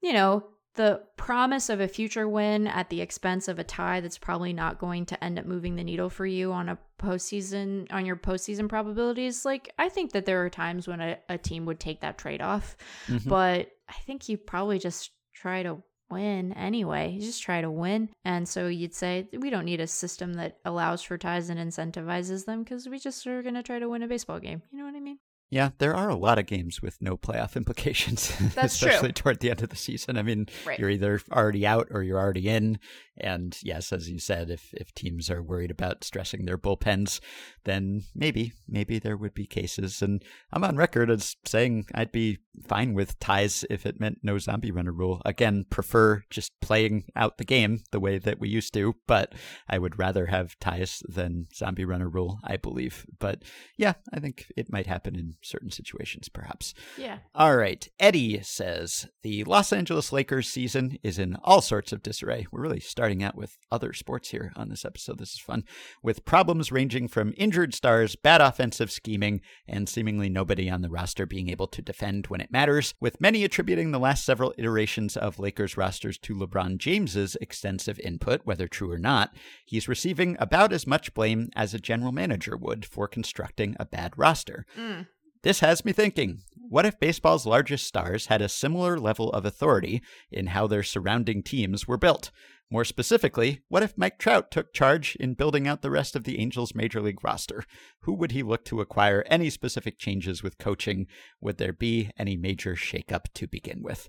you know the promise of a future win at the expense of a tie that's probably not going to end up moving the needle for you on a postseason on your postseason probabilities. Like I think that there are times when a, a team would take that trade off, mm-hmm. but I think you probably just try to win anyway. You just try to win. And so you'd say we don't need a system that allows for ties and incentivizes them because we just are going to try to win a baseball game. You know what I mean? Yeah, there are a lot of games with no playoff implications, especially true. toward the end of the season. I mean, right. you're either already out or you're already in. And yes, as you said, if if teams are worried about stressing their bullpens, then maybe maybe there would be cases. And I'm on record as saying I'd be fine with ties if it meant no zombie runner rule. Again, prefer just playing out the game the way that we used to, but I would rather have ties than zombie runner rule, I believe. But yeah, I think it might happen in certain situations, perhaps. Yeah. All right. Eddie says the Los Angeles Lakers season is in all sorts of disarray. We're really starting out with other sports here on this episode. This is fun. With problems ranging from injured stars, bad offensive scheming, and seemingly nobody on the roster being able to defend when it matters, with many attributing the last several iterations of Lakers rosters to LeBron James's extensive input, whether true or not. He's receiving about as much blame as a general manager would for constructing a bad roster. Mm. This has me thinking what if baseball's largest stars had a similar level of authority in how their surrounding teams were built? More specifically, what if Mike Trout took charge in building out the rest of the Angels major league roster? Who would he look to acquire any specific changes with coaching? Would there be any major shakeup to begin with?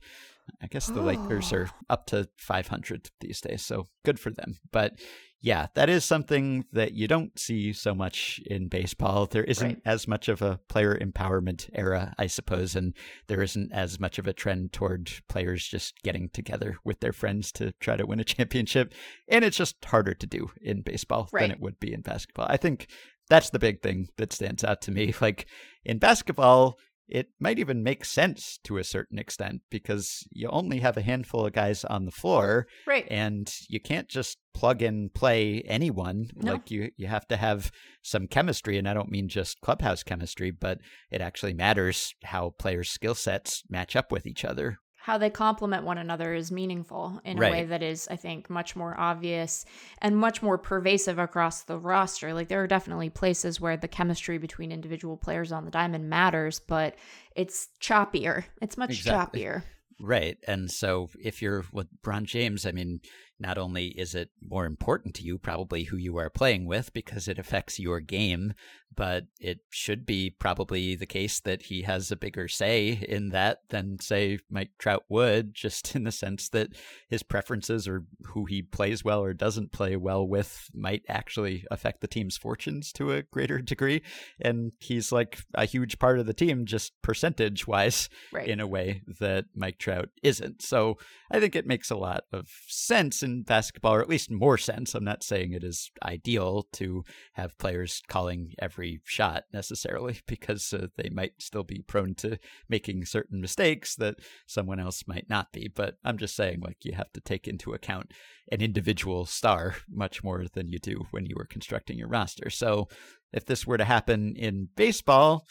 I guess the oh. Lakers are oh. up to 500 these days, so good for them. But yeah, that is something that you don't see so much in baseball. There isn't right. as much of a player empowerment era, I suppose, and there isn't as much of a trend toward players just getting together with their friends to try to win a championship. And it's just harder to do in baseball right. than it would be in basketball. I think that's the big thing that stands out to me. Like in basketball, it might even make sense to a certain extent because you only have a handful of guys on the floor. Right. And you can't just plug and play anyone. No. Like you you have to have some chemistry and I don't mean just clubhouse chemistry, but it actually matters how players' skill sets match up with each other how they complement one another is meaningful in right. a way that is, I think, much more obvious and much more pervasive across the roster. Like there are definitely places where the chemistry between individual players on the diamond matters, but it's choppier. It's much exactly. choppier. Right. And so if you're with Bron James, I mean, not only is it more important to you, probably who you are playing with, because it affects your game, but it should be probably the case that he has a bigger say in that than, say, Mike Trout would, just in the sense that his preferences or who he plays well or doesn't play well with might actually affect the team's fortunes to a greater degree. And he's like a huge part of the team, just percentage wise, right. in a way that Mike Trout isn't. So I think it makes a lot of sense in basketball, or at least more sense. I'm not saying it is ideal to have players calling every shot necessarily, because uh, they might still be prone to making certain mistakes that someone else might not be. But I'm just saying, like, you have to take into account an individual star much more than you do when you were constructing your roster. So if this were to happen in baseball,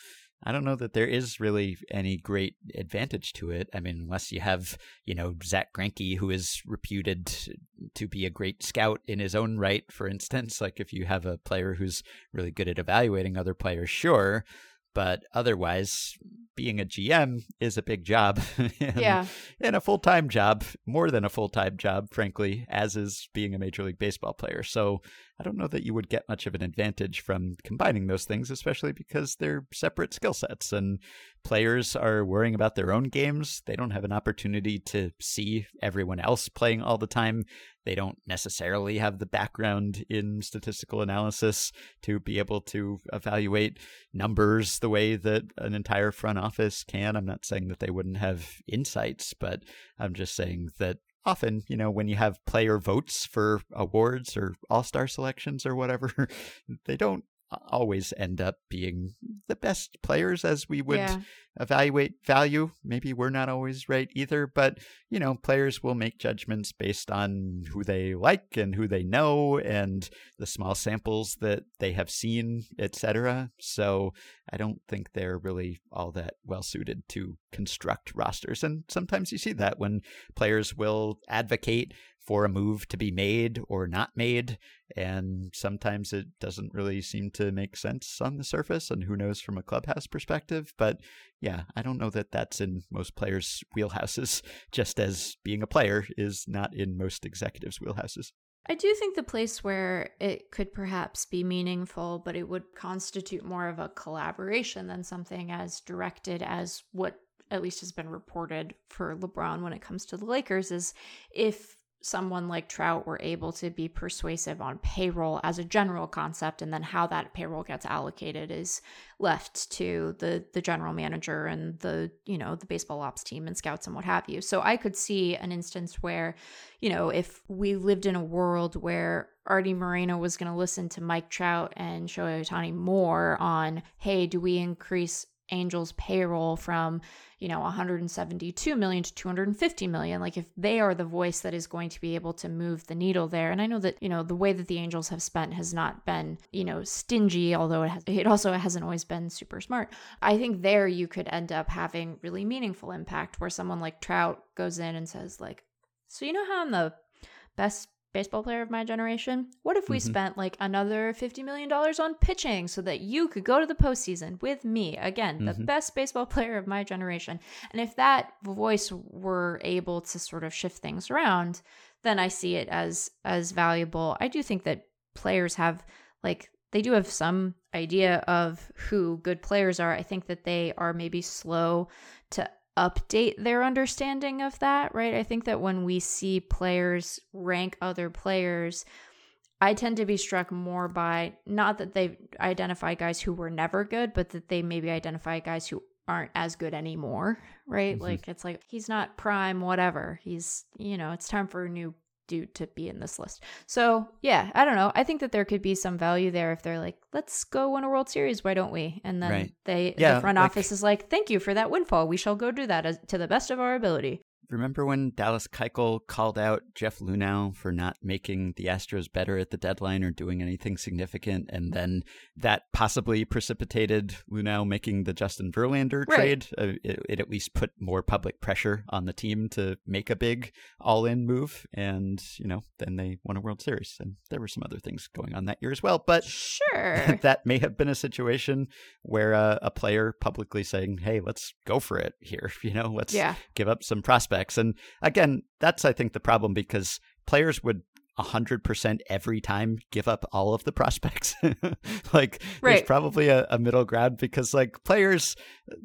I don't know that there is really any great advantage to it. I mean, unless you have, you know, Zack Greinke, who is reputed to be a great scout in his own right, for instance. Like if you have a player who's really good at evaluating other players, sure. But otherwise, being a GM is a big job. and, yeah. And a full time job, more than a full time job, frankly, as is being a Major League Baseball player. So I don't know that you would get much of an advantage from combining those things, especially because they're separate skill sets and players are worrying about their own games. They don't have an opportunity to see everyone else playing all the time. They don't necessarily have the background in statistical analysis to be able to evaluate numbers the way that an entire front office can. I'm not saying that they wouldn't have insights, but I'm just saying that often, you know, when you have player votes for awards or all star selections or whatever, they don't always end up being the best players as we would yeah. evaluate value. Maybe we're not always right either, but you know, players will make judgments based on who they like and who they know and the small samples that they have seen, etc. So I don't think they're really all that well suited to construct rosters. And sometimes you see that when players will advocate for a move to be made or not made. And sometimes it doesn't really seem to make sense on the surface. And who knows from a clubhouse perspective. But yeah, I don't know that that's in most players' wheelhouses, just as being a player is not in most executives' wheelhouses. I do think the place where it could perhaps be meaningful, but it would constitute more of a collaboration than something as directed as what at least has been reported for LeBron when it comes to the Lakers is if someone like Trout were able to be persuasive on payroll as a general concept and then how that payroll gets allocated is left to the the general manager and the you know the baseball ops team and scouts and what have you. So I could see an instance where you know if we lived in a world where Artie Moreno was going to listen to Mike Trout and Shohei Ohtani more on hey do we increase Angels payroll from, you know, 172 million to 250 million. Like if they are the voice that is going to be able to move the needle there. And I know that, you know, the way that the Angels have spent has not been, you know, stingy, although it has it also hasn't always been super smart. I think there you could end up having really meaningful impact where someone like Trout goes in and says like, "So you know how I'm the best baseball player of my generation. What if we mm-hmm. spent like another $50 million on pitching so that you could go to the postseason with me? Again, the mm-hmm. best baseball player of my generation. And if that voice were able to sort of shift things around, then I see it as as valuable. I do think that players have like they do have some idea of who good players are. I think that they are maybe slow to update their understanding of that, right? I think that when we see players rank other players, I tend to be struck more by not that they identify guys who were never good, but that they maybe identify guys who aren't as good anymore, right? Mm-hmm. Like it's like he's not prime, whatever. He's, you know, it's time for a new dude to be in this list. So yeah, I don't know. I think that there could be some value there if they're like, let's go win a World Series. Why don't we? And then right. they, yeah, the front like, office is like, thank you for that windfall. We shall go do that as, to the best of our ability. Remember when Dallas Keuchel called out Jeff Luhnow for not making the Astros better at the deadline or doing anything significant, and then that possibly precipitated Luhnow making the Justin Verlander right. trade? Uh, it, it, at least put more public pressure on the team to make a big all-in move, and you know, then they won a World Series, and there were some other things going on that year as well. But sure, that may have been a situation where uh, a player publicly saying, "Hey, let's go for it here," you know, let's yeah. give up some prospects And again, that's, I think, the problem because players would 100% every time give up all of the prospects. like right. there's probably a, a, middle ground because like players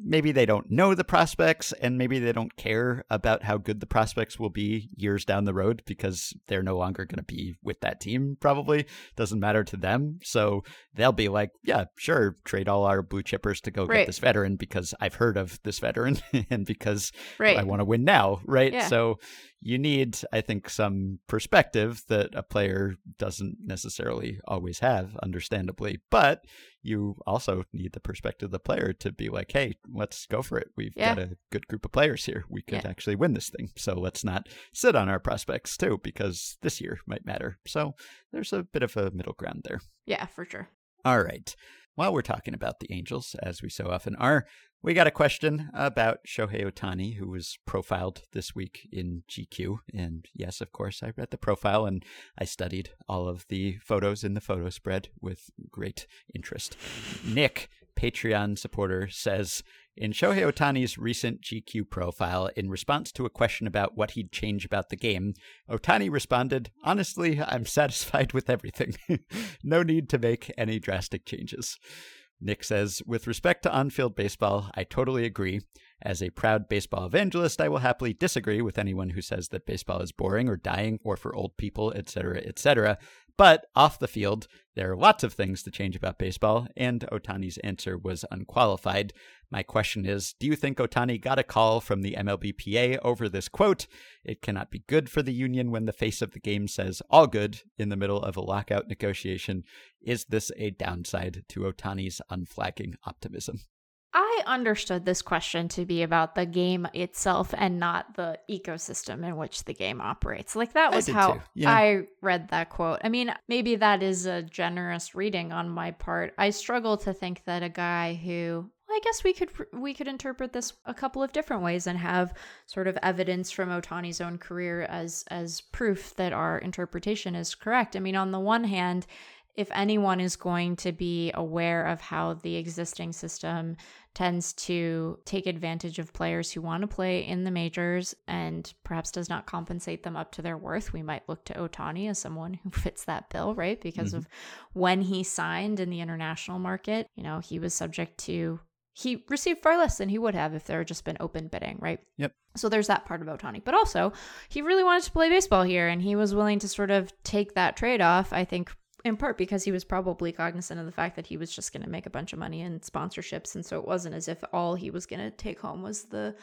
maybe they don't know the prospects and maybe they don't care about how good the prospects will be years down the road because they're no longer going to be with that team probably doesn't matter to them. So they'll be like, yeah, sure, trade all our blue chippers to go right. get this veteran because I've heard of this veteran and because right. I want to win now, right? Yeah. So you need, I think, some perspective that a player doesn't necessarily always have, understandably. But you also need the perspective of the player to be like, hey, let's go for it. We've yeah. got a good group of players here. We could yeah. actually win this thing. So let's not sit on our prospects too, because this year might matter. So there's a bit of a middle ground there. Yeah, for sure. All right. While we're talking about the Angels, as we so often are, we got a question about Shohei Ohtani, who was profiled this week in GQ. And yes, of course, I read the profile and I studied all of the photos in the photo spread with great interest. Nick, Patreon supporter, says In Shohei Ohtani's recent GQ profile, in response to a question about what he'd change about the game, Ohtani responded, Honestly, I'm satisfied with everything. no need to make any drastic changes. Nick says, with respect to on field baseball, I totally agree. As a proud baseball evangelist, I will happily disagree with anyone who says that baseball is boring or dying or for old people, etc., etc. But off the field, there are lots of things to change about baseball, and Ohtani's answer was unqualified. My question is Do you think Ohtani got a call from the MLBPA over this quote? It cannot be good for the union when the face of the game says all good in the middle of a lockout negotiation. Is this a downside to Ohtani's unflagging optimism? I understood this question to be about the game itself and not the ecosystem in which the game operates. Like that was how yeah. I read that quote. I mean, maybe that is a generous reading on my part. I struggle to think that a guy who I guess we could we could interpret this a couple of different ways and have sort of evidence from Ohtani's own career as as proof that our interpretation is correct. I mean, on the one hand, if anyone is going to be aware of how the existing system tends to take advantage of players who want to play in the majors and perhaps does not compensate them up to their worth, we might look to Ohtani as someone who fits that bill, right? Because mm-hmm. of when he signed in the international market, you know, he was subject to he received far less than he would have if there had just been open bidding, right? Yep. So there's that part of Ohtani. But also, he really wanted to play baseball here and he was willing to sort of take that trade off, I think, in part because he was probably cognizant of the fact that he was just going to make a bunch of money in sponsorships and so it wasn't as if all he was going to take home was the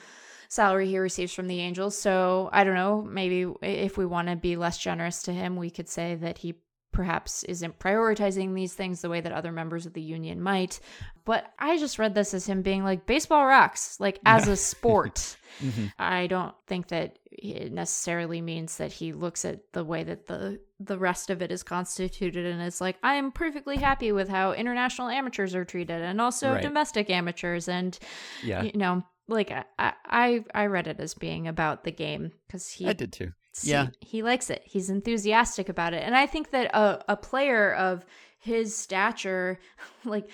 salary he receives from the angels. So i don't know maybe if we want to be less generous to him we could say that he perhaps isn't prioritizing these things the way that other members of the union might. But i just read this as him being like baseball rocks like as a sport. Mm-hmm. i don't think that it necessarily means that he looks at the way that the the rest of it is constituted and it's like i'm perfectly happy with how international amateurs are treated and also right. domestic amateurs and yeah. you know like I, I i read it as being about the game because he i did too yeah he likes it he's enthusiastic about it and i think that a, a player of his stature like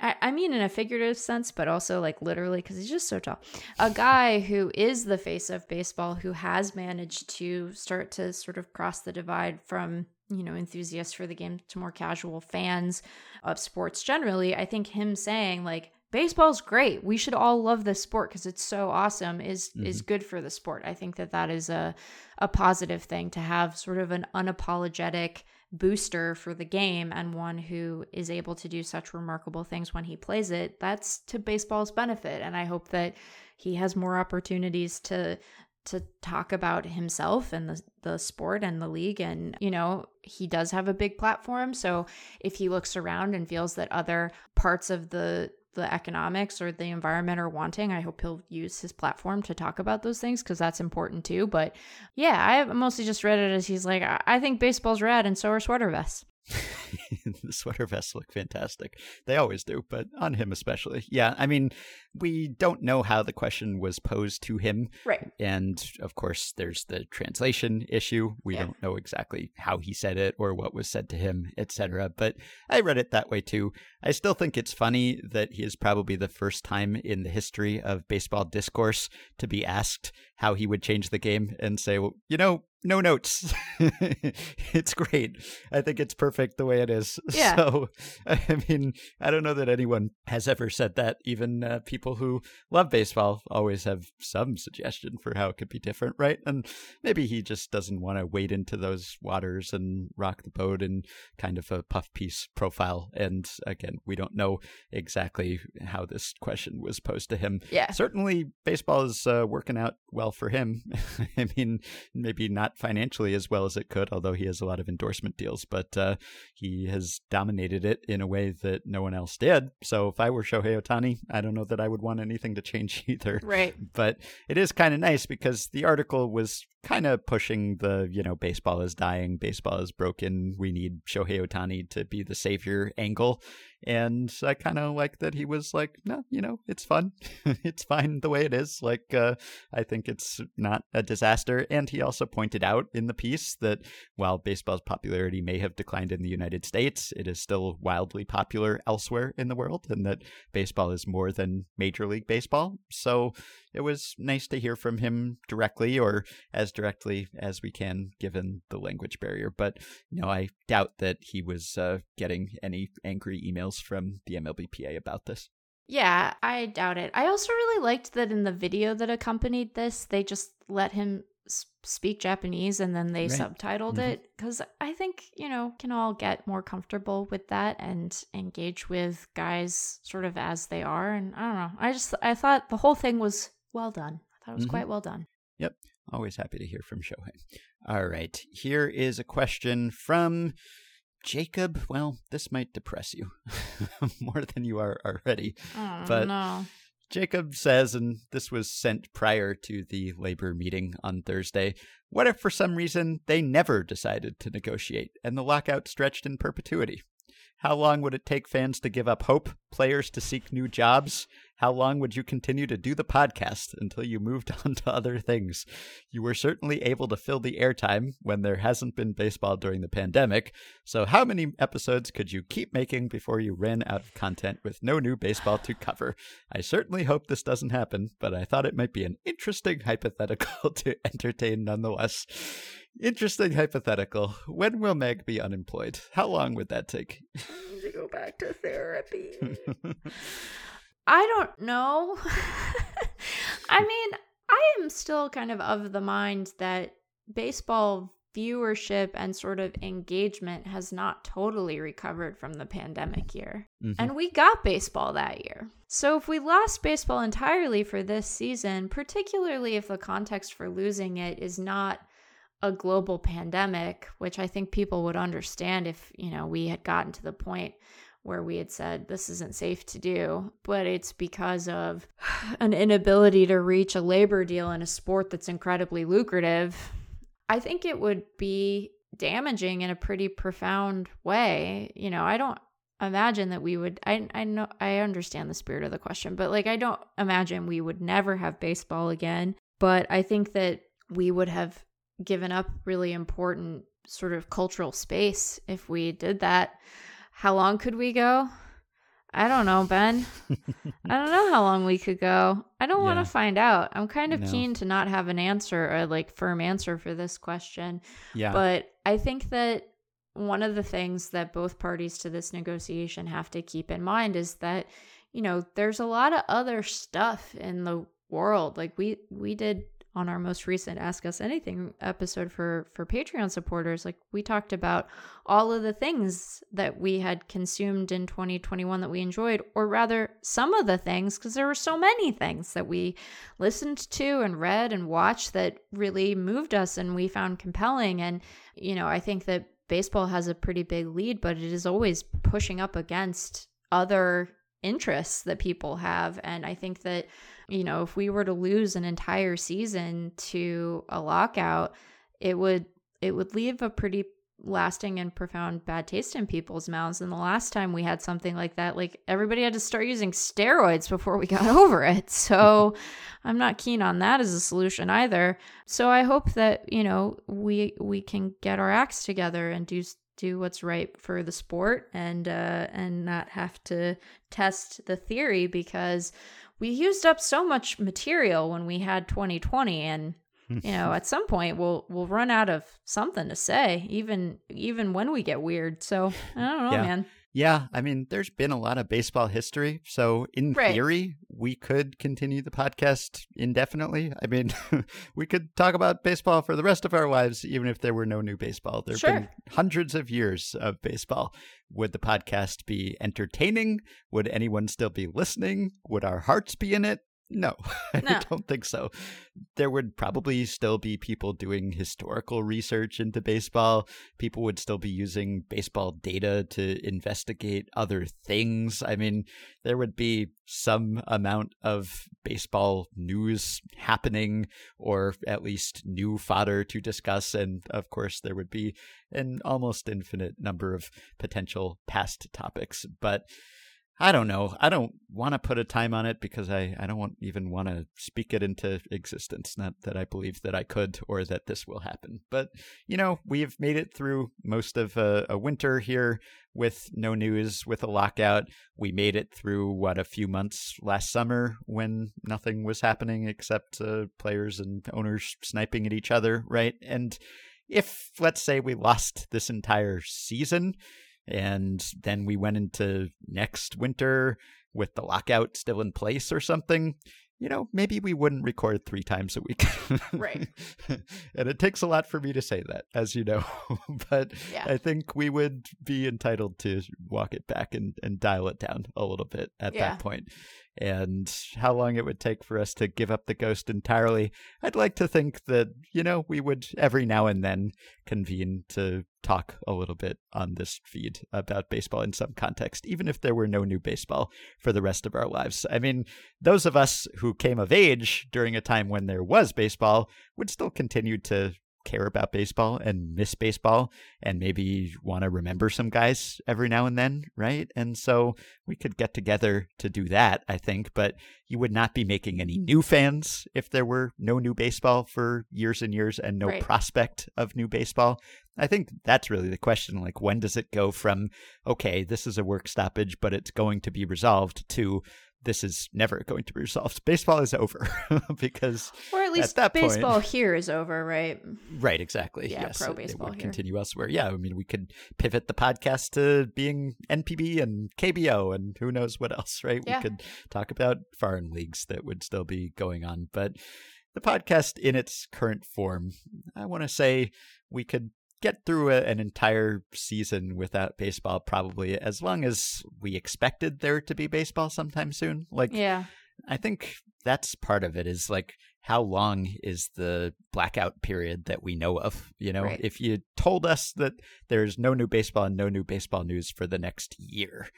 I, I mean in a figurative sense, but also like literally because he's just so tall. A guy who is the face of baseball who has managed to start to sort of cross the divide from you know enthusiasts for the game to more casual fans of sports generally. I think him saying like baseball's great. We should all love this sport because it's so awesome. is mm-hmm. is good for the sport. I think that that is a a positive thing to have sort of an unapologetic booster for the game and one who is able to do such remarkable things when he plays it. That's to baseball's benefit, and I hope that he has more opportunities to to talk about himself and the, the sport and the league and you know he does have a big platform so if he looks around and feels that other parts of the the economics or the environment are wanting. I hope he'll use his platform to talk about those things because that's important too. But yeah, I mostly just read it as he's like, I think baseball's rad and so are sweater vests. the sweater vests look fantastic. They always do, but on him especially. Yeah, I mean, we don't know how the question was posed to him. Right. And of course, there's the translation issue. We yeah. don't know exactly how he said it or what was said to him, etc. But I read it that way too. I still think it's funny that he is probably the first time in the history of baseball discourse to be asked how he would change the game and say, well, you know, no notes. it's great. I think it's perfect the way it is. Yeah. So, I mean, I don't know that anyone has ever said that. Even uh, people who love baseball always have some suggestion for how it could be different, right? And maybe he just doesn't want to wade into those waters and rock the boat in kind of a puff piece profile. And again, we don't know exactly how this question was posed to him. Yeah. Certainly, baseball is uh, working out well for him. I mean, maybe not not financially as well as it could, although he has a lot of endorsement deals, but uh, he has dominated it in a way that no one else did. So if I were Shohei Ohtani, I don't know that I would want anything to change either. Right. But it is kind of nice because the article was kind of pushing the, you know, baseball is dying, baseball is broken, we need Shohei Ohtani to be the savior angle. And I kind of like that he was like, no, you know, it's fun. it's fine the way it is. Like, uh, I think it's not a disaster. And he also pointed out in the piece that while baseball's popularity may have declined in the United States, it is still wildly popular elsewhere in the world, and that baseball is more than Major League Baseball. So it was nice to hear from him directly or as directly as we can given the language barrier. But, you know, I doubt that he was uh, getting any angry emails from the MLBPA about this. Yeah, I doubt it. I also really liked that in the video that accompanied this, they just let him speak Japanese and then they right. subtitled mm-hmm. it because I think, you know, can all get more comfortable with that and engage with guys sort of as they are. And I don't know. I just, I thought the whole thing was well done. I thought it was mm-hmm. quite well done. Yep. Always happy to hear from Shohei. All right. Here is a question from Jacob. Well, this might depress you more than you are already. Oh, but no. Jacob says, and this was sent prior to the labor meeting on Thursday what if for some reason they never decided to negotiate and the lockout stretched in perpetuity? How long would it take fans to give up hope, players to seek new jobs, how long would you continue to do the podcast until you moved on to other things? You were certainly able to fill the airtime when there hasn't been baseball during the pandemic. So, how many episodes could you keep making before you ran out of content with no new baseball to cover? I certainly hope this doesn't happen, but I thought it might be an interesting hypothetical to entertain nonetheless. Interesting hypothetical. When will Meg be unemployed? How long would that take? to go back to therapy. I don't know. I mean, I am still kind of of the mind that baseball viewership and sort of engagement has not totally recovered from the pandemic year. Mm-hmm. And we got baseball that year. So if we lost baseball entirely for this season, particularly if the context for losing it is not a global pandemic, which I think people would understand if, you know, we had gotten to the point where we had said this isn't safe to do, but it's because of an inability to reach a labor deal in a sport that's incredibly lucrative. I think it would be damaging in a pretty profound way. You know, I don't imagine that we would I I know I understand the spirit of the question, but like I don't imagine we would never have baseball again, but I think that we would have given up really important sort of cultural space if we did that. How long could we go? I don't know, Ben. I don't know how long we could go. I don't yeah. want to find out. I'm kind of no. keen to not have an answer, a like firm answer for this question. Yeah. But I think that one of the things that both parties to this negotiation have to keep in mind is that you know, there's a lot of other stuff in the world. Like we we did on our most recent ask us anything episode for for patreon supporters like we talked about all of the things that we had consumed in 2021 that we enjoyed or rather some of the things because there were so many things that we listened to and read and watched that really moved us and we found compelling. And you know i think that baseball has a pretty big lead but it is always pushing up against other interests that people have. And i think that you know, if we were to lose an entire season to a lockout, it would it would leave a pretty lasting and profound bad taste in people's mouths. And the last time we had something like that, like everybody had to start using steroids before we got over it. So I'm not keen on that as a solution either. So I hope that, you know, we we can get our acts together and do do what's right for the sport and uh and not have to test the theory because we used up so much material when we had 2020 and you know at some point we'll we'll run out of something to say even even when we get weird so i don't know yeah. man yeah i mean there's been a lot of baseball history so in right. theory we could continue the podcast indefinitely i mean we could talk about baseball for the rest of our lives even if there were no new baseball there've sure. been hundreds of years of baseball would the podcast be entertaining? Would anyone still be listening? Would our hearts be in it? No, no, I don't think so. There would probably still be people doing historical research into baseball. People would still be using baseball data to investigate other things. I mean, there would be some amount of baseball news happening, or at least new fodder to discuss. And of course, there would be an almost infinite number of potential past topics. But I don't know. I don't want to put a time on it because I, I don't want, even want to speak it into existence. Not that I believe that I could or that this will happen. But, you know, we've made it through most of a, a winter here with no news, with a lockout. We made it through, what, a few months last summer when nothing was happening except uh, players and owners sniping at each other, right? And if, let's say, we lost this entire season, and then we went into next winter with the lockout still in place or something you know, maybe we wouldn't record three times a week. right. and it takes a lot for me to say that, as you know. but yeah. I think we would be entitled to walk it back and, and dial it down a little bit at yeah. that point and how long it would take for us to give up the ghost entirely. I'd like to think that, you know, we would every now and then convene to talk a little bit on this feed about baseball in some context, even if there were no new baseball for the rest of our lives. I mean, those of us who came of age during a time when there was baseball would still continue to care about baseball and miss baseball and maybe want to remember some guys every now and then, right? And so we could get together to do that, I think, but you would not be making any new fans if there were no new baseball for years and years and no right. prospect of new baseball. I think that's really the question. Like, when does it go from, okay, this is a work stoppage, but it's going to be resolved to this is never going to be resolved. Baseball is over because, or at least at baseball point, here is over, right? Right, exactly. Yeah, yes, pro baseball it would here. continue elsewhere. Yeah, I mean, we could pivot the podcast to being NPB and KBO and who knows what else, right? Yeah. We could talk about foreign leagues that would still be going on, but the podcast in its current form, I want to say we could get through a, an entire season without baseball probably as long as we expected there to be baseball sometime soon. Like yeah. I think that's part of it is like how long is the blackout period that we know of you know? Right. if you told us that there's no new baseball and no new baseball news for the next year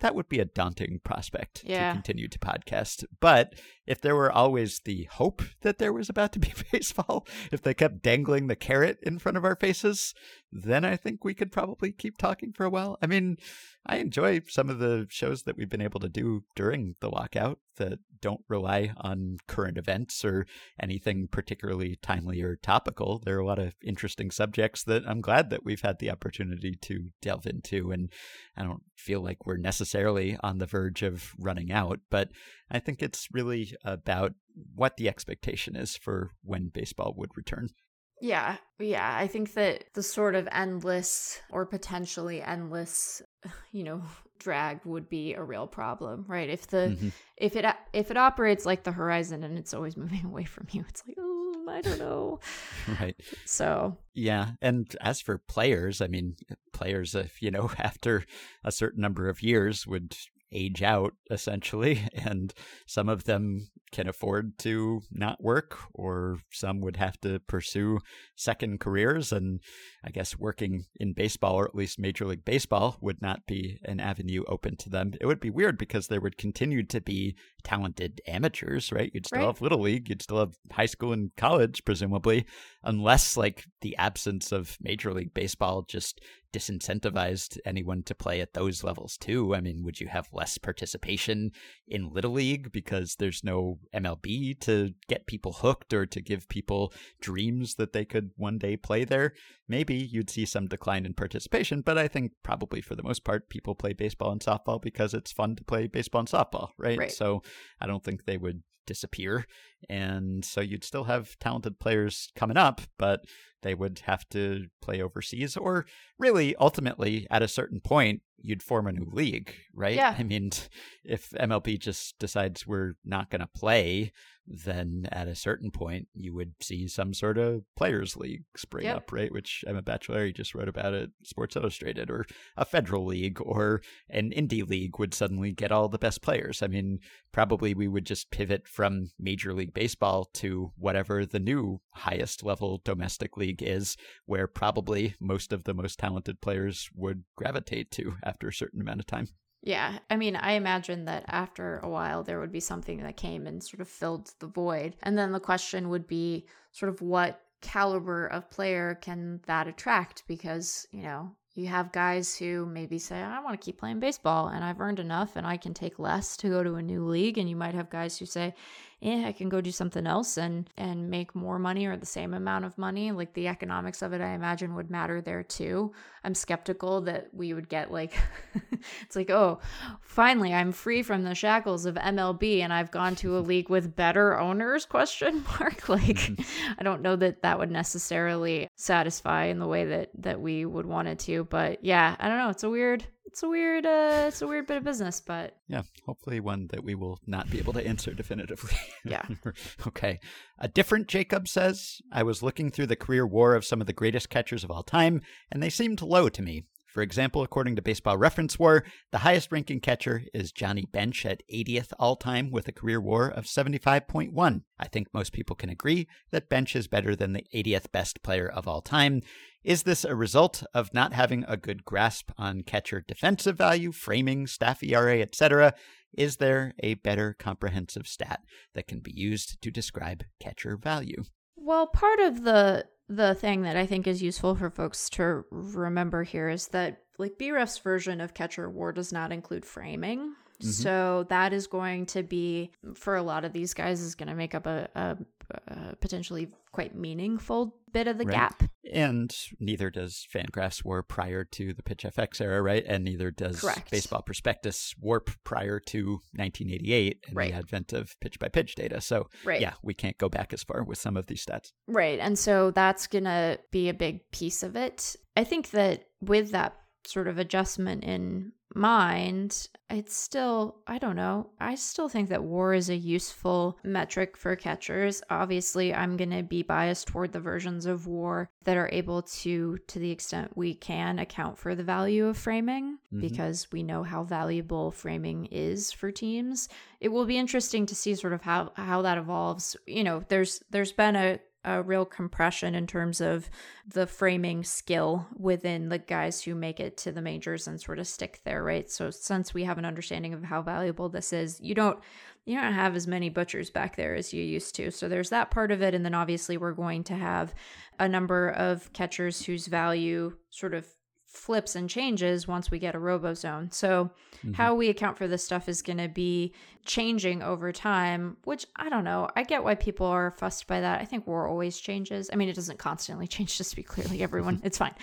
that would be a daunting prospect yeah. to continue to podcast. But if there were always the hope that there was about to be baseball, if they kept dangling the carrot in front of our faces, then I think we could probably keep talking for a while. I mean, I enjoy some of the shows that we've been able to do during the lockout that don't rely on current events or anything particularly timely or topical. There are a lot of interesting subjects that I'm glad that we've had the opportunity to delve into. And I don't feel like we're necessarily on the verge of running out, but I think it's really about what the expectation is for when baseball would return. Yeah, yeah. I think that the sort of endless or potentially endless, you know, drag would be a real problem, right? If the Mhm. if it if it operates like the horizon and it's always moving away from you, it's like, oh, I don't know. Right. So Yeah, and as for players, I mean, players, if you know, after a certain number of years, would age out essentially, and some of them can afford to not work, or some would have to pursue second careers. And I guess working in baseball, or at least Major League Baseball, would not be an avenue open to them. It would be weird because there would continue to be talented amateurs, right? You'd still Right. have Little League, you'd still have high school and college, presumably, unless like the absence of Major League Baseball just disincentivized anyone to play at those levels too. I mean, would you have less participation in Little League because there's no MLB to get people hooked or to give people dreams that they could one day play there? Maybe you'd see some decline in participation, but I think probably for the most part, people play baseball and softball because it's fun to play baseball and softball, right? Right. So I don't think they would disappear. And so you'd still have talented players coming up, but they would have to play overseas or really ultimately at a certain point you'd form a new league right Yeah. i mean if mlb just decides we're not going to play then at a certain point you would see some sort of players league spring Yep. up right which emma baccellieri just wrote about at sports illustrated or a federal league or an indie league would suddenly get all the best players i mean probably we would just pivot from major league baseball to whatever the new highest level domestic league is where probably most of the most talented players would gravitate to after a certain amount of time Yeah, I mean, I imagine that after a while there would be something that came and sort of filled the void. And then the question would be sort of what caliber of player can that attract? Because, you know, you have guys who maybe say, I want to keep playing baseball and I've earned enough and I can take less to go to a new league. And you might have guys who say, yeah, I can go do something else and and make more money or the same amount of money. Like the economics of it, I imagine would matter there too. I'm skeptical that we would get like it's like, oh, finally I'm free from the shackles of MLB and I've gone to a league with better owners question mark. Like mm-hmm. I don't know that that would necessarily satisfy in the way that that we would want it to, but yeah, I don't know, it's a weird it's a weird uh it's a weird bit of business, but Yeah, hopefully one that we will not be able to answer definitively. Yeah. okay. A different Jacob says, I was looking through the career war of some of the greatest catchers of all time, and they seemed low to me. For example, according to Baseball Reference War, the highest ranking catcher is Johnny Bench at 80th all time with a career war of 75.1. I think most people can agree that Bench is better than the 80th best player of all time. Is this a result of not having a good grasp on catcher defensive value, framing, staff ERA, etc.? Is there a better comprehensive stat that can be used to describe catcher value? Well, part of the the thing that I think is useful for folks to remember here is that like BREF's version of catcher war does not include framing. Mhm. So that is going to be for a lot of these guys is going to make up a, a, a potentially quite meaningful bit of the Right. gap. And neither does Fangraphs War prior to the Pitch FX era, right? And neither does Correct. Baseball Prospectus Warp prior to 1988 and Right. the advent of pitch by pitch data. So, Right. yeah, we can't go back as far with some of these stats. Right. And so that's going to be a big piece of it. I think that with that sort of adjustment in mind, it's still, I don't know, I still think that war is a useful metric for catchers. Obviously, I'm going to be biased toward the versions of war that are able to, to the extent we can, account for the value of framing Mhm. because we know how valuable framing is for teams. It will be interesting to see sort of how, how that evolves. You know, there's there's been a a real compression in terms of the framing skill within the guys who make it to the majors and sort of stick there, right? So since we have an understanding of how valuable this is, you don't you don't have as many butchers back there as you used to. So there's that part of it and then obviously we're going to have a number of catchers whose value sort of flips and changes once we get a robozone. So Mhm. how we account for this stuff is going to be changing over time, which I don't know. I get why people are fussed by that. I think war always changes. I mean, it doesn't constantly change, just to be clear, like everyone, it's fine.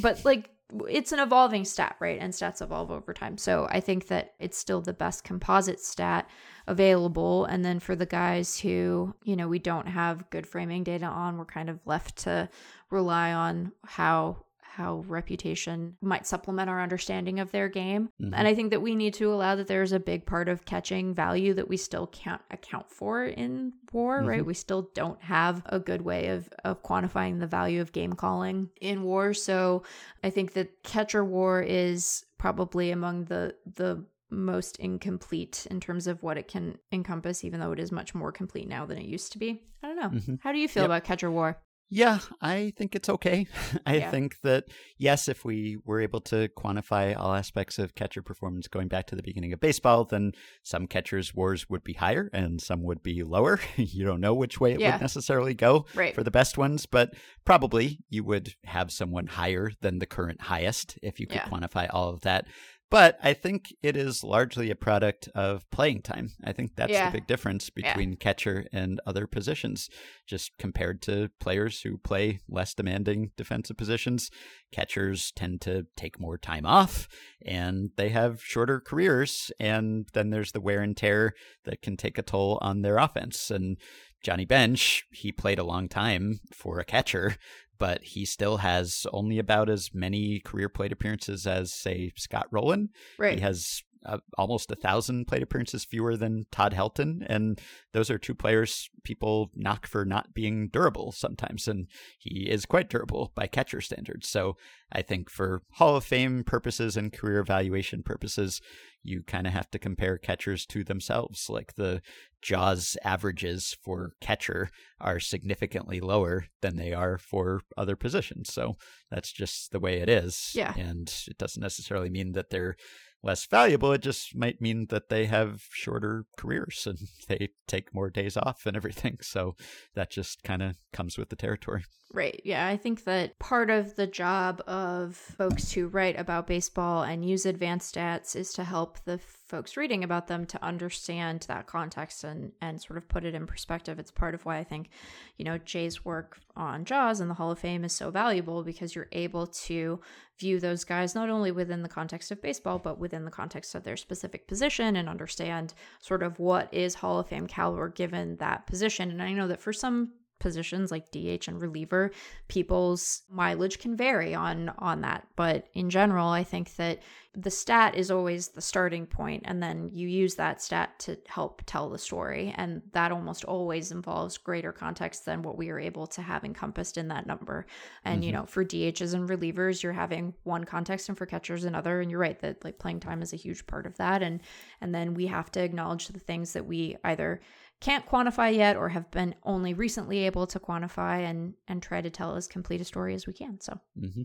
But like, it's an evolving stat, right? And stats evolve over time. So I think that it's still the best composite stat available. And then for the guys who, you know, we don't have good framing data on, we're kind of left to rely on how how reputation might supplement our understanding of their game. Mhm. And I think that we need to allow that there's a big part of catching value that we still can't account for in war, right? We still don't have a good way of of quantifying the value of game calling in war. So I think that catcher war is probably among the the most incomplete in terms of what it can encompass, even though it is much more complete now than it used to be. I don't know. Mhm. How do you feel Yep. about catcher war? Yeah, I think it's okay. I Yeah. think that, yes, if we were able to quantify all aspects of catcher performance going back to the beginning of baseball, then some catchers' wars would be higher and some would be lower. you don't know which way it Yeah. would necessarily go Right. for the best ones, but probably you would have someone higher than the current highest if you could Yeah. quantify all of that. But I think it is largely a product of playing time. I think that's Yeah. the big difference Yeah. between catcher and other positions, just compared to players who play less demanding defensive positions. Catchers tend to take more time off and they have shorter careers. And then there's the wear and tear that can take a toll on their offense. And Johnny Bench, he played a long time for a catcher, but he still has only about as many career plate appearances as, say, Scott Rolen. Right. He has uh, almost a thousand plate appearances fewer than Todd Helton, and those are two players people knock for not being durable sometimes, and he is quite durable by catcher standards. So I think for Hall of Fame purposes and career evaluation purposes, you kind of have to compare catchers to themselves. Like the Jaws averages for catcher are significantly lower than they are for other positions. So that's just the way it is. Yeah. And it doesn't necessarily mean that they're less valuable. It just might mean that they have shorter careers and they take more days off and everything. So that just kind of comes with the territory. Right. Yeah. I think that part of the job of folks who write about baseball and use advanced stats is to help the folks reading about them to understand that context and, and sort of put it in perspective. It's part of why I think, you know, Jay's work on Jaws and the Hall of Fame is so valuable because you're able to view those guys not only within the context of baseball, but within the context of their specific position and understand sort of what is Hall of Fame caliber given that position. And I know that for some positions like DH and reliever, people's mileage can vary on on that. But in general, I think that the stat is always the starting point and then you use that stat to help tell the story and that almost always involves greater context than what we are able to have encompassed in that number. And you Mhm. know, for DHs and relievers, you're having one context and for catchers another and you're right that like playing time is a huge part of that and and then we have to acknowledge the things that we either can't quantify yet or have been only recently able to quantify and and try to tell as complete a story as we can so hmm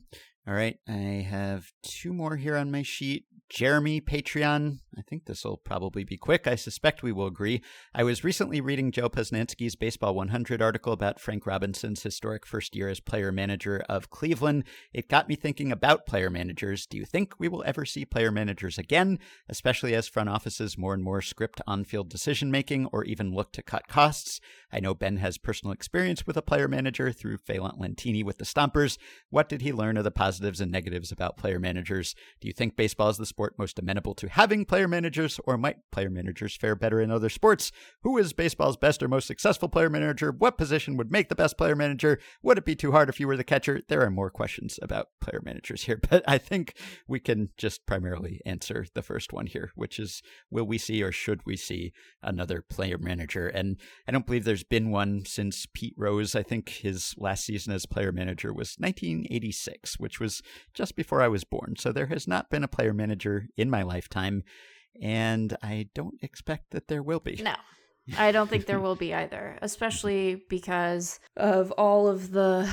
All right. I have two more here on my sheet. Jeremy, Patreon. I think this will probably be quick. I suspect we will agree. I was recently reading Joe Posnanski's Baseball 100 article about Frank Robinson's historic first year as player manager of Cleveland. It got me thinking about player managers. Do you think we will ever see player managers again, especially as front offices more and more script on field decision making or even look to cut costs? I know Ben has personal experience with a player manager through Fehlandt Lentini with the Stompers. What did he learn of the positives and negatives about player managers? Do you think baseball is the sport most amenable to having player managers, or might player managers fare better in other sports? Who is baseball's best or most successful player manager? What position would make the best player manager? Would it be too hard if you were the catcher? There are more questions about player managers here, but I think we can just primarily answer the first one here, which is will we see or should we see another player manager? And I don't believe there's been one since Pete Rose. I think his last season as player manager was 1986, which was just before I was born. So there has not been a player manager in my lifetime, and I don't expect that there will be. no i don't think there will be either especially because of all of the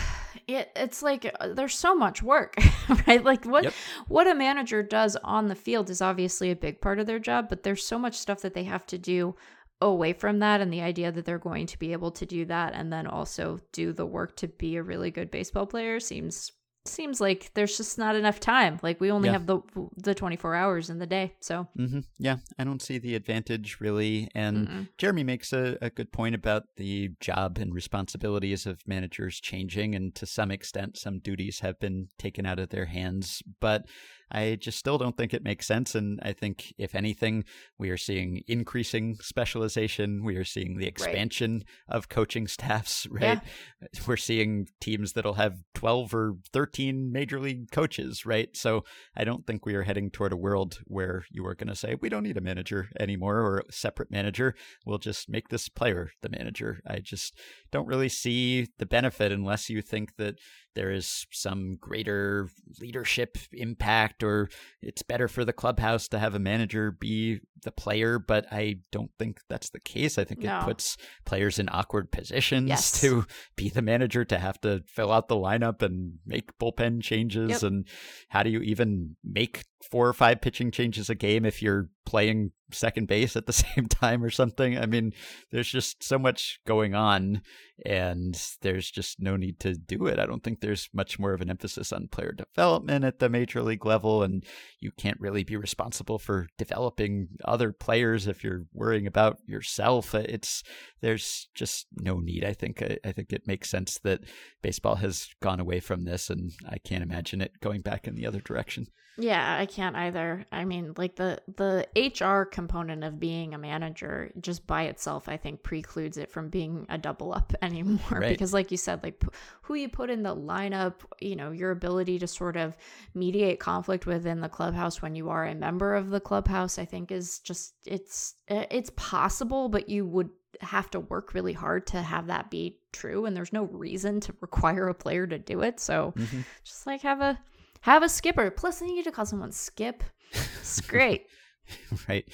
it, it's like uh, there's so much work right like what Yep. what a manager does on the field is obviously a big part of their job but there's so much stuff that they have to do away from that and the idea that they're going to be able to do that and then also do the work to be a really good baseball player seems seems like there's just not enough time like we only Yeah. have the the 24 hours in the day so mm-hmm. Yeah, I don't see the advantage really. And mm-mm. Jeremy makes a, a good point about the job and responsibilities of managers changing, and to some extent, some duties have been taken out of their hands. But I just still don't think it makes sense. And I think, if anything, we are seeing increasing specialization. We are seeing the expansion right. of coaching staffs, right? Yeah. We're seeing teams that'll have 12 or 13 major league coaches, right? So I don't think we are heading toward a world where you are going to say, we don't need a manager anymore or a separate manager. We'll just make this player the manager. I just don't really see the benefit unless you think that there is some greater leadership impact or it's better for the clubhouse to have a manager be the player but i don't think that's the case i think no. it puts players in awkward positions yes. to be the manager to have to fill out the lineup and make bullpen changes yep. and how do you even make four or five pitching changes a game if you're playing second base at the same time or something. I mean, there's just so much going on, and there's just no need to do it. I don't think there's much more of an emphasis on player development at the major league level, and you can't really be responsible for developing other players if you're worrying about yourself. It's there's just no need. I think I, I think it makes sense that baseball has gone away from this, and I can't imagine it going back in the other direction. Yeah, I can't either. I mean, like the the HR component of being a manager just by itself, I think precludes it from being a double up anymore. Right. Because, like you said, like who you put in the lineup, you know, your ability to sort of mediate conflict within the clubhouse when you are a member of the clubhouse, I think is just it's it's possible, but you would have to work really hard to have that be true and there's no reason to require a player to do it so mm-hmm. just like have a have a skipper. Plus, I need to call someone Skip. It's great. right.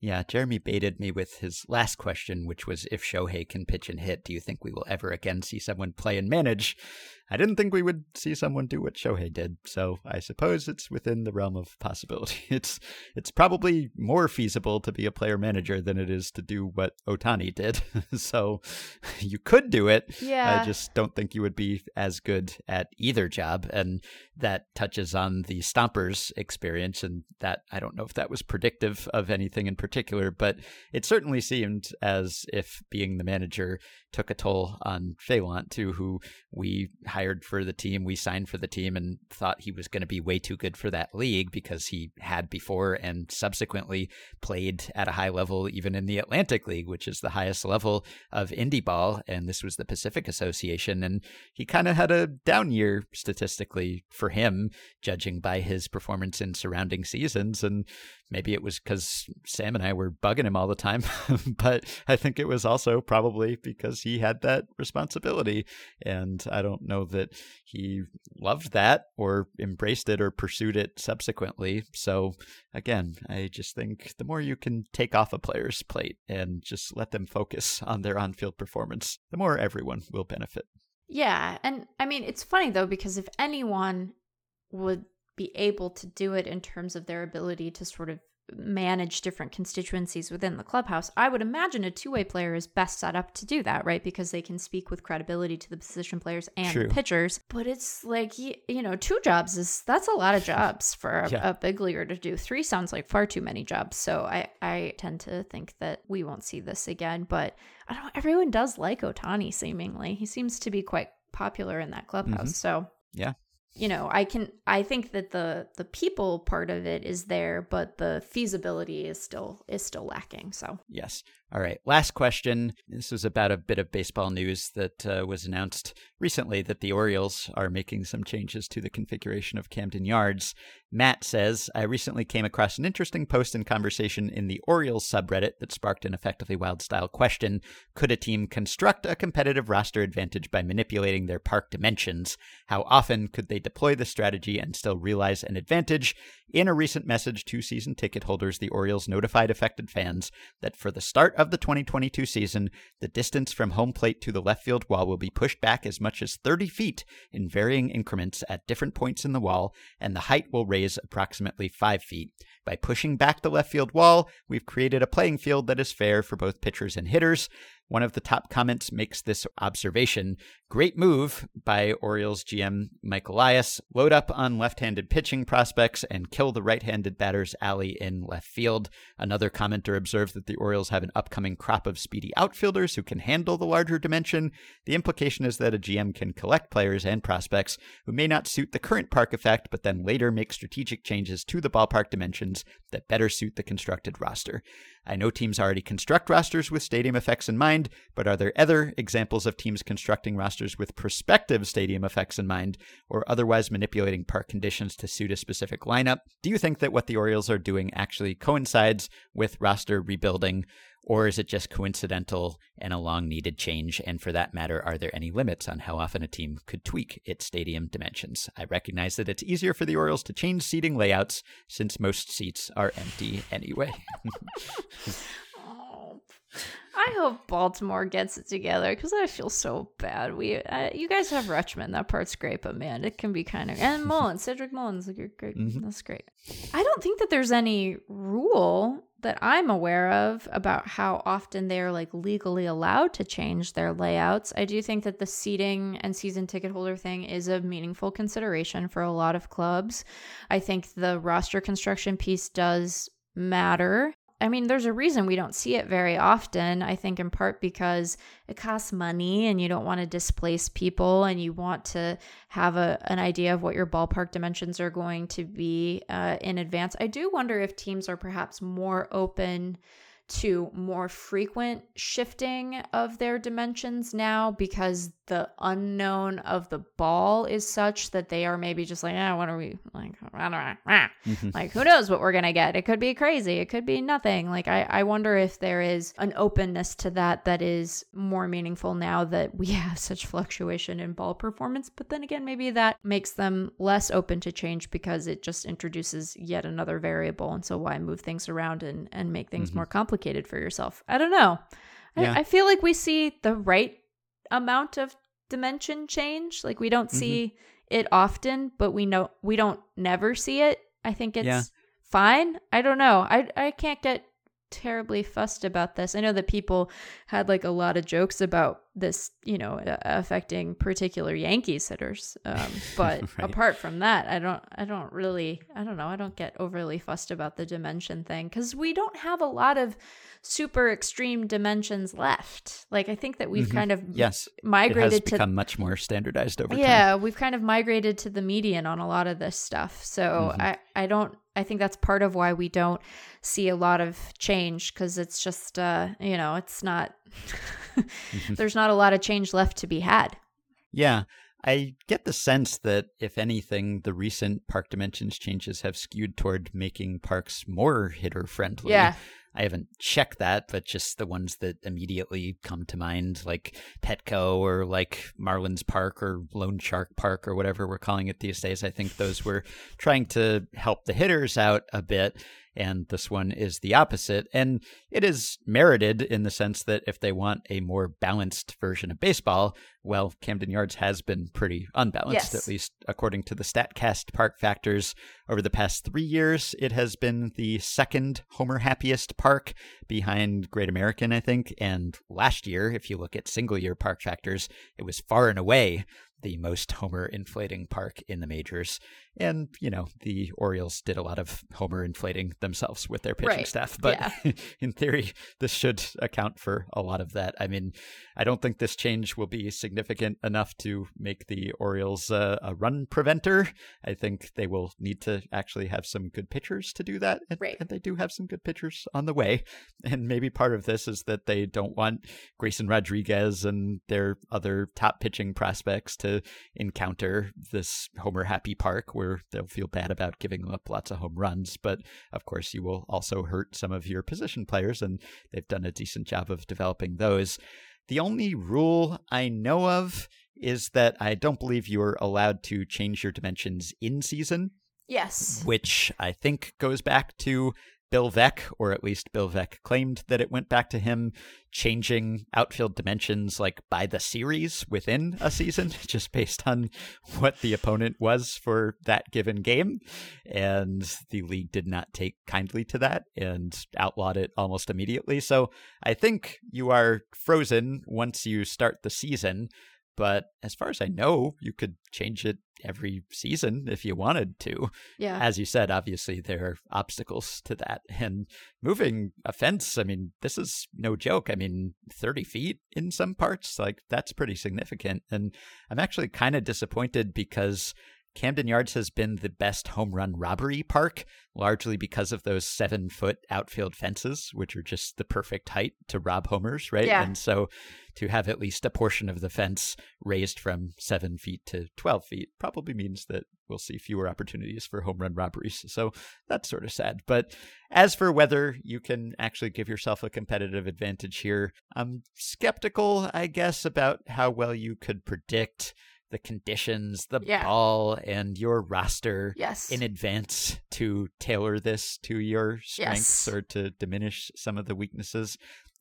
Yeah. Jeremy baited me with his last question, which was if Shohei can pitch and hit, do you think we will ever again see someone play and manage? I didn't think we would see someone do what Shohei did, so I suppose it's within the realm of possibility. It's it's probably more feasible to be a player manager than it is to do what Ohtani did. so you could do it. Yeah. I just don't think you would be as good at either job, and that touches on the Stompers experience, and that I don't know if that was predictive of anything in particular, but it certainly seemed as if being the manager took a toll on Fehlandt too, who we hired for the team, we signed for the team, and thought he was going to be way too good for that league because he had before and subsequently played at a high level even in the Atlantic League, which is the highest level of indie ball, and this was the Pacific Association, and he kind of had a down year statistically for him, judging by his performance in surrounding seasons, and maybe it was because Sam and I were bugging him all the time, but I think it was also probably because he had that responsibility. And I don't know that he loved that or embraced it or pursued it subsequently. So again, I just think the more you can take off a player's plate and just let them focus on their on field performance, the more everyone will benefit. Yeah. And I mean, it's funny though, because if anyone would be able to do it in terms of their ability to sort of manage different constituencies within the clubhouse. I would imagine a two way player is best set up to do that, right? Because they can speak with credibility to the position players and True. the pitchers. But it's like, you know, two jobs is that's a lot of jobs for a, yeah. a, big leaguer to do. Three sounds like far too many jobs. So I, I tend to think that we won't see this again. But I don't know, everyone does like Ohtani seemingly. He seems to be quite popular in that clubhouse. Mm-hmm. So yeah you know i can i think that the the people part of it is there but the feasibility is still is still lacking so. Yes all right, last question. This was about a bit of baseball news that uh, was announced recently that the Orioles are making some changes to the configuration of Camden Yards. Matt says, I recently came across an interesting post and conversation in the Orioles subreddit that sparked an effectively wild style question Could a team construct a competitive roster advantage by manipulating their park dimensions? How often could they deploy the strategy and still realize an advantage? In a recent message to season ticket holders, the Orioles notified affected fans that for the start of the 2022 season, the distance from home plate to the left field wall will be pushed back as much as 30 feet in varying increments at different points in the wall, and the height will raise approximately 5 feet. By pushing back the left field wall, we've created a playing field that is fair for both pitchers and hitters. One of the top comments makes this observation Great move by Orioles GM Mike Elias. Load up on left handed pitching prospects and kill the right handed batter's alley in left field. Another commenter observes that the Orioles have an upcoming crop of speedy outfielders who can handle the larger dimension. The implication is that a GM can collect players and prospects who may not suit the current park effect, but then later make strategic changes to the ballpark that better suit the constructed roster. I know teams already construct rosters with stadium effects in mind, but are there other examples of teams constructing rosters with prospective stadium effects in mind, or otherwise manipulating park conditions to suit a specific lineup? Do you think that what the Orioles are doing actually coincides with roster rebuilding, or is it just coincidental and a long needed change? And for that matter, are there any limits on how often a team could tweak its stadium dimensions? I recognize that it's easier for the Orioles to change seating layouts since most seats are empty anyway. oh, I hope Baltimore gets it together because I feel so bad. We, uh, you guys have Rutschman, that part's great, but man, it can be kind of and Mullins, Cedric Mullins, like you're great. Mm-hmm. That's great. I don't think that there's any rule that I'm aware of about how often they're like legally allowed to change their layouts. I do think that the seating and season ticket holder thing is a meaningful consideration for a lot of clubs. I think the roster construction piece does matter. I mean, there's a reason we don't see it very often. I think in part because it costs money and you don't want to displace people and you want to have a, an idea of what your ballpark dimensions are going to be uh, in advance. I do wonder if teams are perhaps more open to more frequent shifting of their dimensions now because the unknown of the ball is such that they are maybe just like, yeah, what are we like? I don't know. Ah. Mm-hmm. Like, who knows what we're gonna get? It could be crazy. It could be nothing. Like, I, I wonder if there is an openness to that that is more meaningful now that we have such fluctuation in ball performance. But then again, maybe that makes them less open to change because it just introduces yet another variable. And so why move things around and, and make things mm-hmm. more complicated for yourself? I don't know. Yeah. I, I feel like we see the right amount of dimension change. Like we don't mm-hmm. see it often, but we know we don't never see it. I think it's yeah. fine. I don't know. I I can't get terribly fussed about this. I know that people had like a lot of jokes about this, you know, affecting particular Yankees hitters. Um, but right. apart from that, I don't, I don't really, I don't know, I don't get overly fussed about the dimension thing because we don't have a lot of super extreme dimensions left. Like I think that we've mm-hmm. kind of yes migrated it has to become much more standardized over yeah, time. Yeah, we've kind of migrated to the median on a lot of this stuff. So mm-hmm. I, I don't I think that's part of why we don't see a lot of change because it's just, uh, you know, it's not, there's not a lot of change left to be had. Yeah. I get the sense that, if anything, the recent park dimensions changes have skewed toward making parks more hitter friendly. Yeah. I haven't checked that, but just the ones that immediately come to mind, like Petco or like Marlins Park or Lone Shark Park or whatever we're calling it these days. I think those were trying to help the hitters out a bit and this one is the opposite. And it is merited in the sense that if they want a more balanced version of baseball, well, Camden Yards has been pretty unbalanced, yes. at least according to the StatCast park factors. Over the past three years, it has been the second Homer happiest park behind Great American, I think. And last year, if you look at single year park factors, it was far and away the most homer inflating park in the majors. And, you know, the Orioles did a lot of homer inflating themselves with their pitching right. staff. But yeah. in theory, this should account for a lot of that. I mean, I don't think this change will be significant enough to make the Orioles uh, a run preventer. I think they will need to actually have some good pitchers to do that. And, right. and they do have some good pitchers on the way. And maybe part of this is that they don't want Grayson Rodriguez and their other top pitching prospects to encounter this homer happy park where they'll feel bad about giving up lots of home runs. But of course, you will also hurt some of your position players, and they've done a decent job of developing those. The only rule I know of is that I don't believe you're allowed to change your dimensions in season. Yes. Which I think goes back to Bill Veeck, or at least Bill Veeck claimed that it went back to him changing outfield dimensions like by the series within a season, just based on what the opponent was for that given game. And the league did not take kindly to that and outlawed it almost immediately. So I think you are frozen once you start the season. But as far as I know, you could change it every season if you wanted to. Yeah. As you said, obviously there are obstacles to that. And moving a fence, I mean, this is no joke. I mean, 30 feet in some parts, like that's pretty significant. And I'm actually kind of disappointed because Camden Yards has been the best home run robbery park, largely because of those seven foot outfield fences, which are just the perfect height to rob homers, right? Yeah. And so to have at least a portion of the fence raised from seven feet to 12 feet probably means that we'll see fewer opportunities for home run robberies. So that's sort of sad. But as for whether you can actually give yourself a competitive advantage here, I'm skeptical, I guess, about how well you could predict the conditions, the Yeah. ball, and your roster yes. in advance to tailor this to your strengths Yes. or to diminish some of the weaknesses.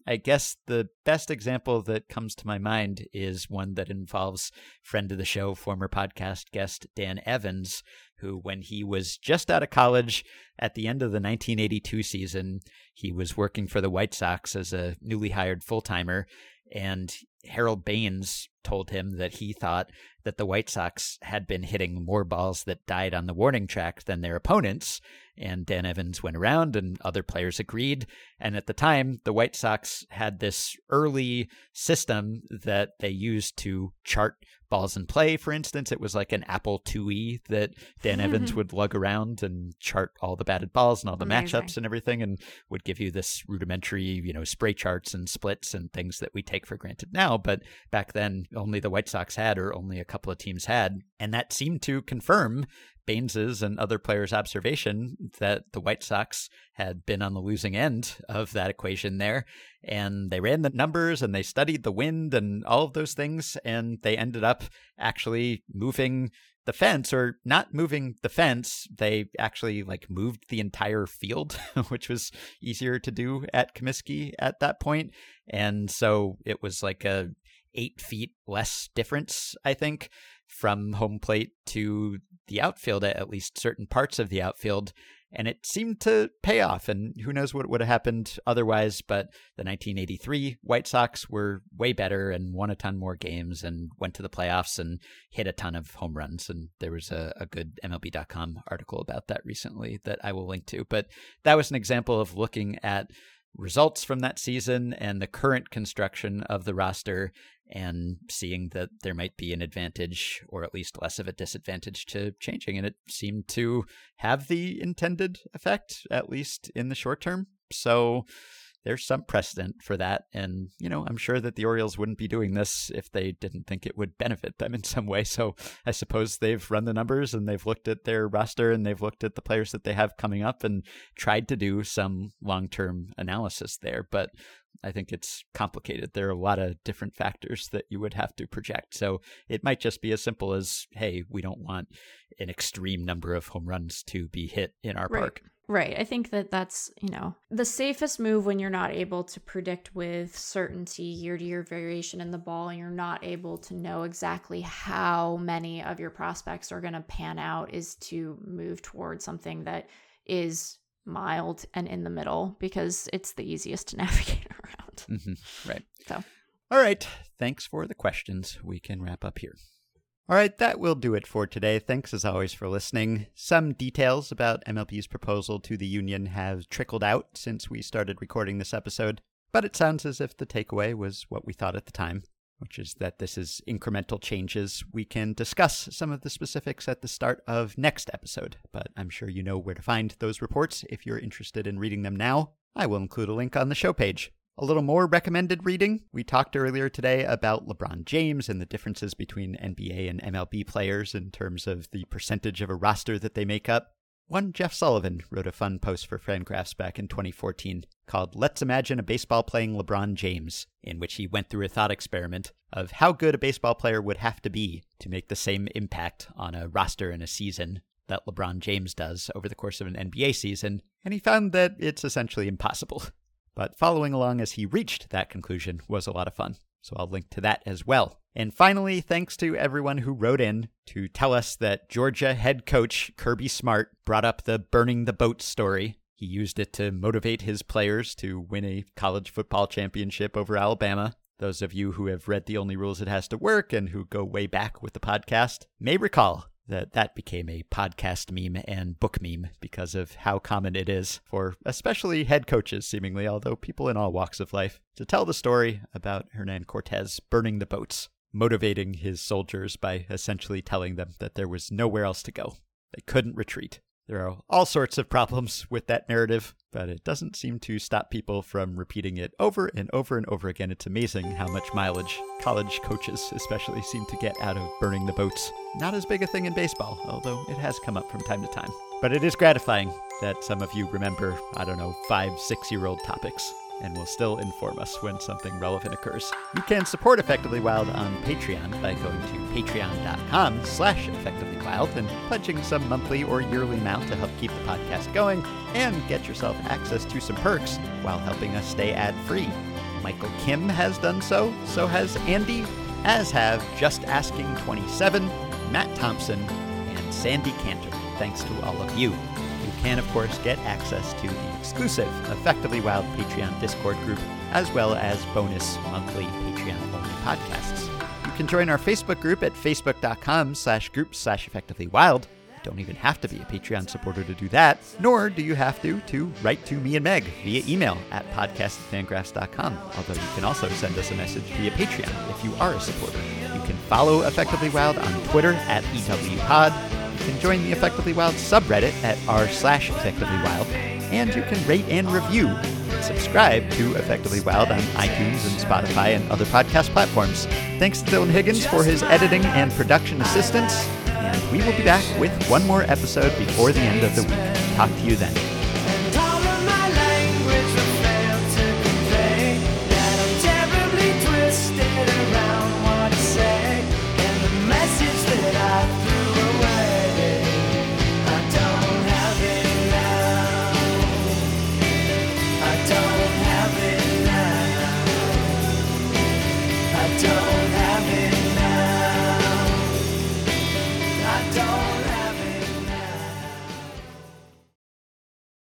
I guess the best example that comes to my mind is one that involves friend of the show, former podcast guest Dan Evans, who, when he was just out of college at the end of the 1982 season, he was working for the White Sox as a newly hired full timer. And Harold Baines told him that he thought that the White Sox had been hitting more balls that died on the warning track than their opponents. And Dan Evans went around and other players agreed. And at the time, the White Sox had this early system that they used to chart balls in play, for instance. It was like an Apple IIe that Dan Evans would lug around and chart all the batted balls and all the Amazing. matchups and everything and would give you this rudimentary, you know, spray charts and splits and things that we take for granted now. But back then, only the White Sox had, or only a couple of teams had. And that seemed to confirm Baines's and other players' observation that the White Sox had been on the losing end of that equation there. And they ran the numbers and they studied the wind and all of those things. And they ended up actually moving the fence or not moving the fence. They actually like moved the entire field, which was easier to do at Comiskey at that. And so it was like a eight feet less difference, I think, from home plate to the outfield, at least certain parts of the outfield. And it seemed to pay off. And who knows what would have happened otherwise. But the 1983 White Sox were way better and won a ton more games and went to the playoffs and hit a ton of home runs. And there was a, a good MLB.com article about that recently that I will link to. But that was an example of looking at results from that season and the current construction of the roster and seeing that there might be an advantage or at least less of a disadvantage to changing. And it seemed to have the intended effect, at least in the short term. So there's some precedent for that. And, you know, I'm sure that the Orioles wouldn't be doing this if they didn't think it would benefit them in some way. So I suppose they've run the numbers and they've looked at their roster and they've looked at the players that they have coming up and tried to do some long term analysis there. But I think it's complicated. There are a lot of different factors that you would have to project. So it might just be as simple as, hey, we don't want an extreme number of home runs to be hit in our Right. park. Right. I think that that's, you know, the safest move when you're not able to predict with certainty year to year variation in the ball and you're not able to know exactly how many of your prospects are going to pan out is to move towards something that is mild and in the middle because it's the easiest to navigate around. hmm Right. So. All right. Thanks for the questions. We can wrap up here. All right, that will do it for today. Thanks as always for listening. Some details about MLB's proposal to the union have trickled out since we started recording this episode, but it sounds as if the takeaway was what we thought at the time, which is that this is incremental changes. We can discuss some of the specifics at the start of next episode, but I'm sure you know where to find those reports if you're interested in reading them now. I will include a link on the show page. A little more recommended reading. We talked earlier today about LeBron James and the differences between NBA and MLB players in terms of the percentage of a roster that they make up. One Jeff Sullivan wrote a fun post for Fangraphs back in 2014 called Let's Imagine a Baseball Playing LeBron James, in which he went through a thought experiment of how good a baseball player would have to be to make the same impact on a roster in a season that LeBron James does over the course of an NBA season. and he found that it's essentially impossible. But following along as he reached that conclusion was a lot of fun, so I'll link to that as well. And finally, thanks to everyone who wrote in to tell us that Georgia head coach Kirby Smart brought up the burning the boat story. He used it to motivate his players to win a college football championship over Alabama. Those of you who have read The Only Rule Is It Has to Work and who go way back with the podcast may recall that that became a podcast meme and book meme because of how common it is for especially head coaches, seemingly, although people in all walks of life, to tell the story about Hernan Cortez burning the boats, motivating his soldiers by essentially telling them that there was nowhere else to go. They couldn't retreat. There are all sorts of problems with that narrative, but it doesn't seem to stop people from repeating it over and over and over again. It's amazing how much mileage college coaches, especially, seem to get out of burning the boats. Not as big a thing in baseball, although it has come up from time to time. But it is gratifying that some of you remember, I don't know, five, six year old topics and will still inform us when something relevant occurs. You can support Effectively Wild on Patreon by going to patreon.com slash effectivelywild and pledging some monthly or yearly amount to help keep the podcast going and get yourself access to some perks while helping us stay ad-free. Michael Kim has done so, so has Andy, as have Just Asking 27, Matt Thompson, and Sandy Cantor. Thanks to all of you can, of course, get access to the exclusive Effectively Wild Patreon Discord group, as well as bonus monthly Patreon-only podcasts. You can join our Facebook group at facebook.com slash group slash effectively wild. You don't even have to be a Patreon supporter to do that, nor do you have to to write to me and Meg via email at podcast@fangraphs.com. Although you can also send us a message via Patreon if you are a supporter. You can follow Effectively Wild on Twitter at EWPod you can join the Effectively Wild subreddit at r slash Effectively Wild, and you can rate and review and subscribe to Effectively Wild on iTunes and Spotify and other podcast platforms. Thanks to Dylan Higgins for his editing and production assistance, and we will be back with one more episode before the end of the week. Talk to you then.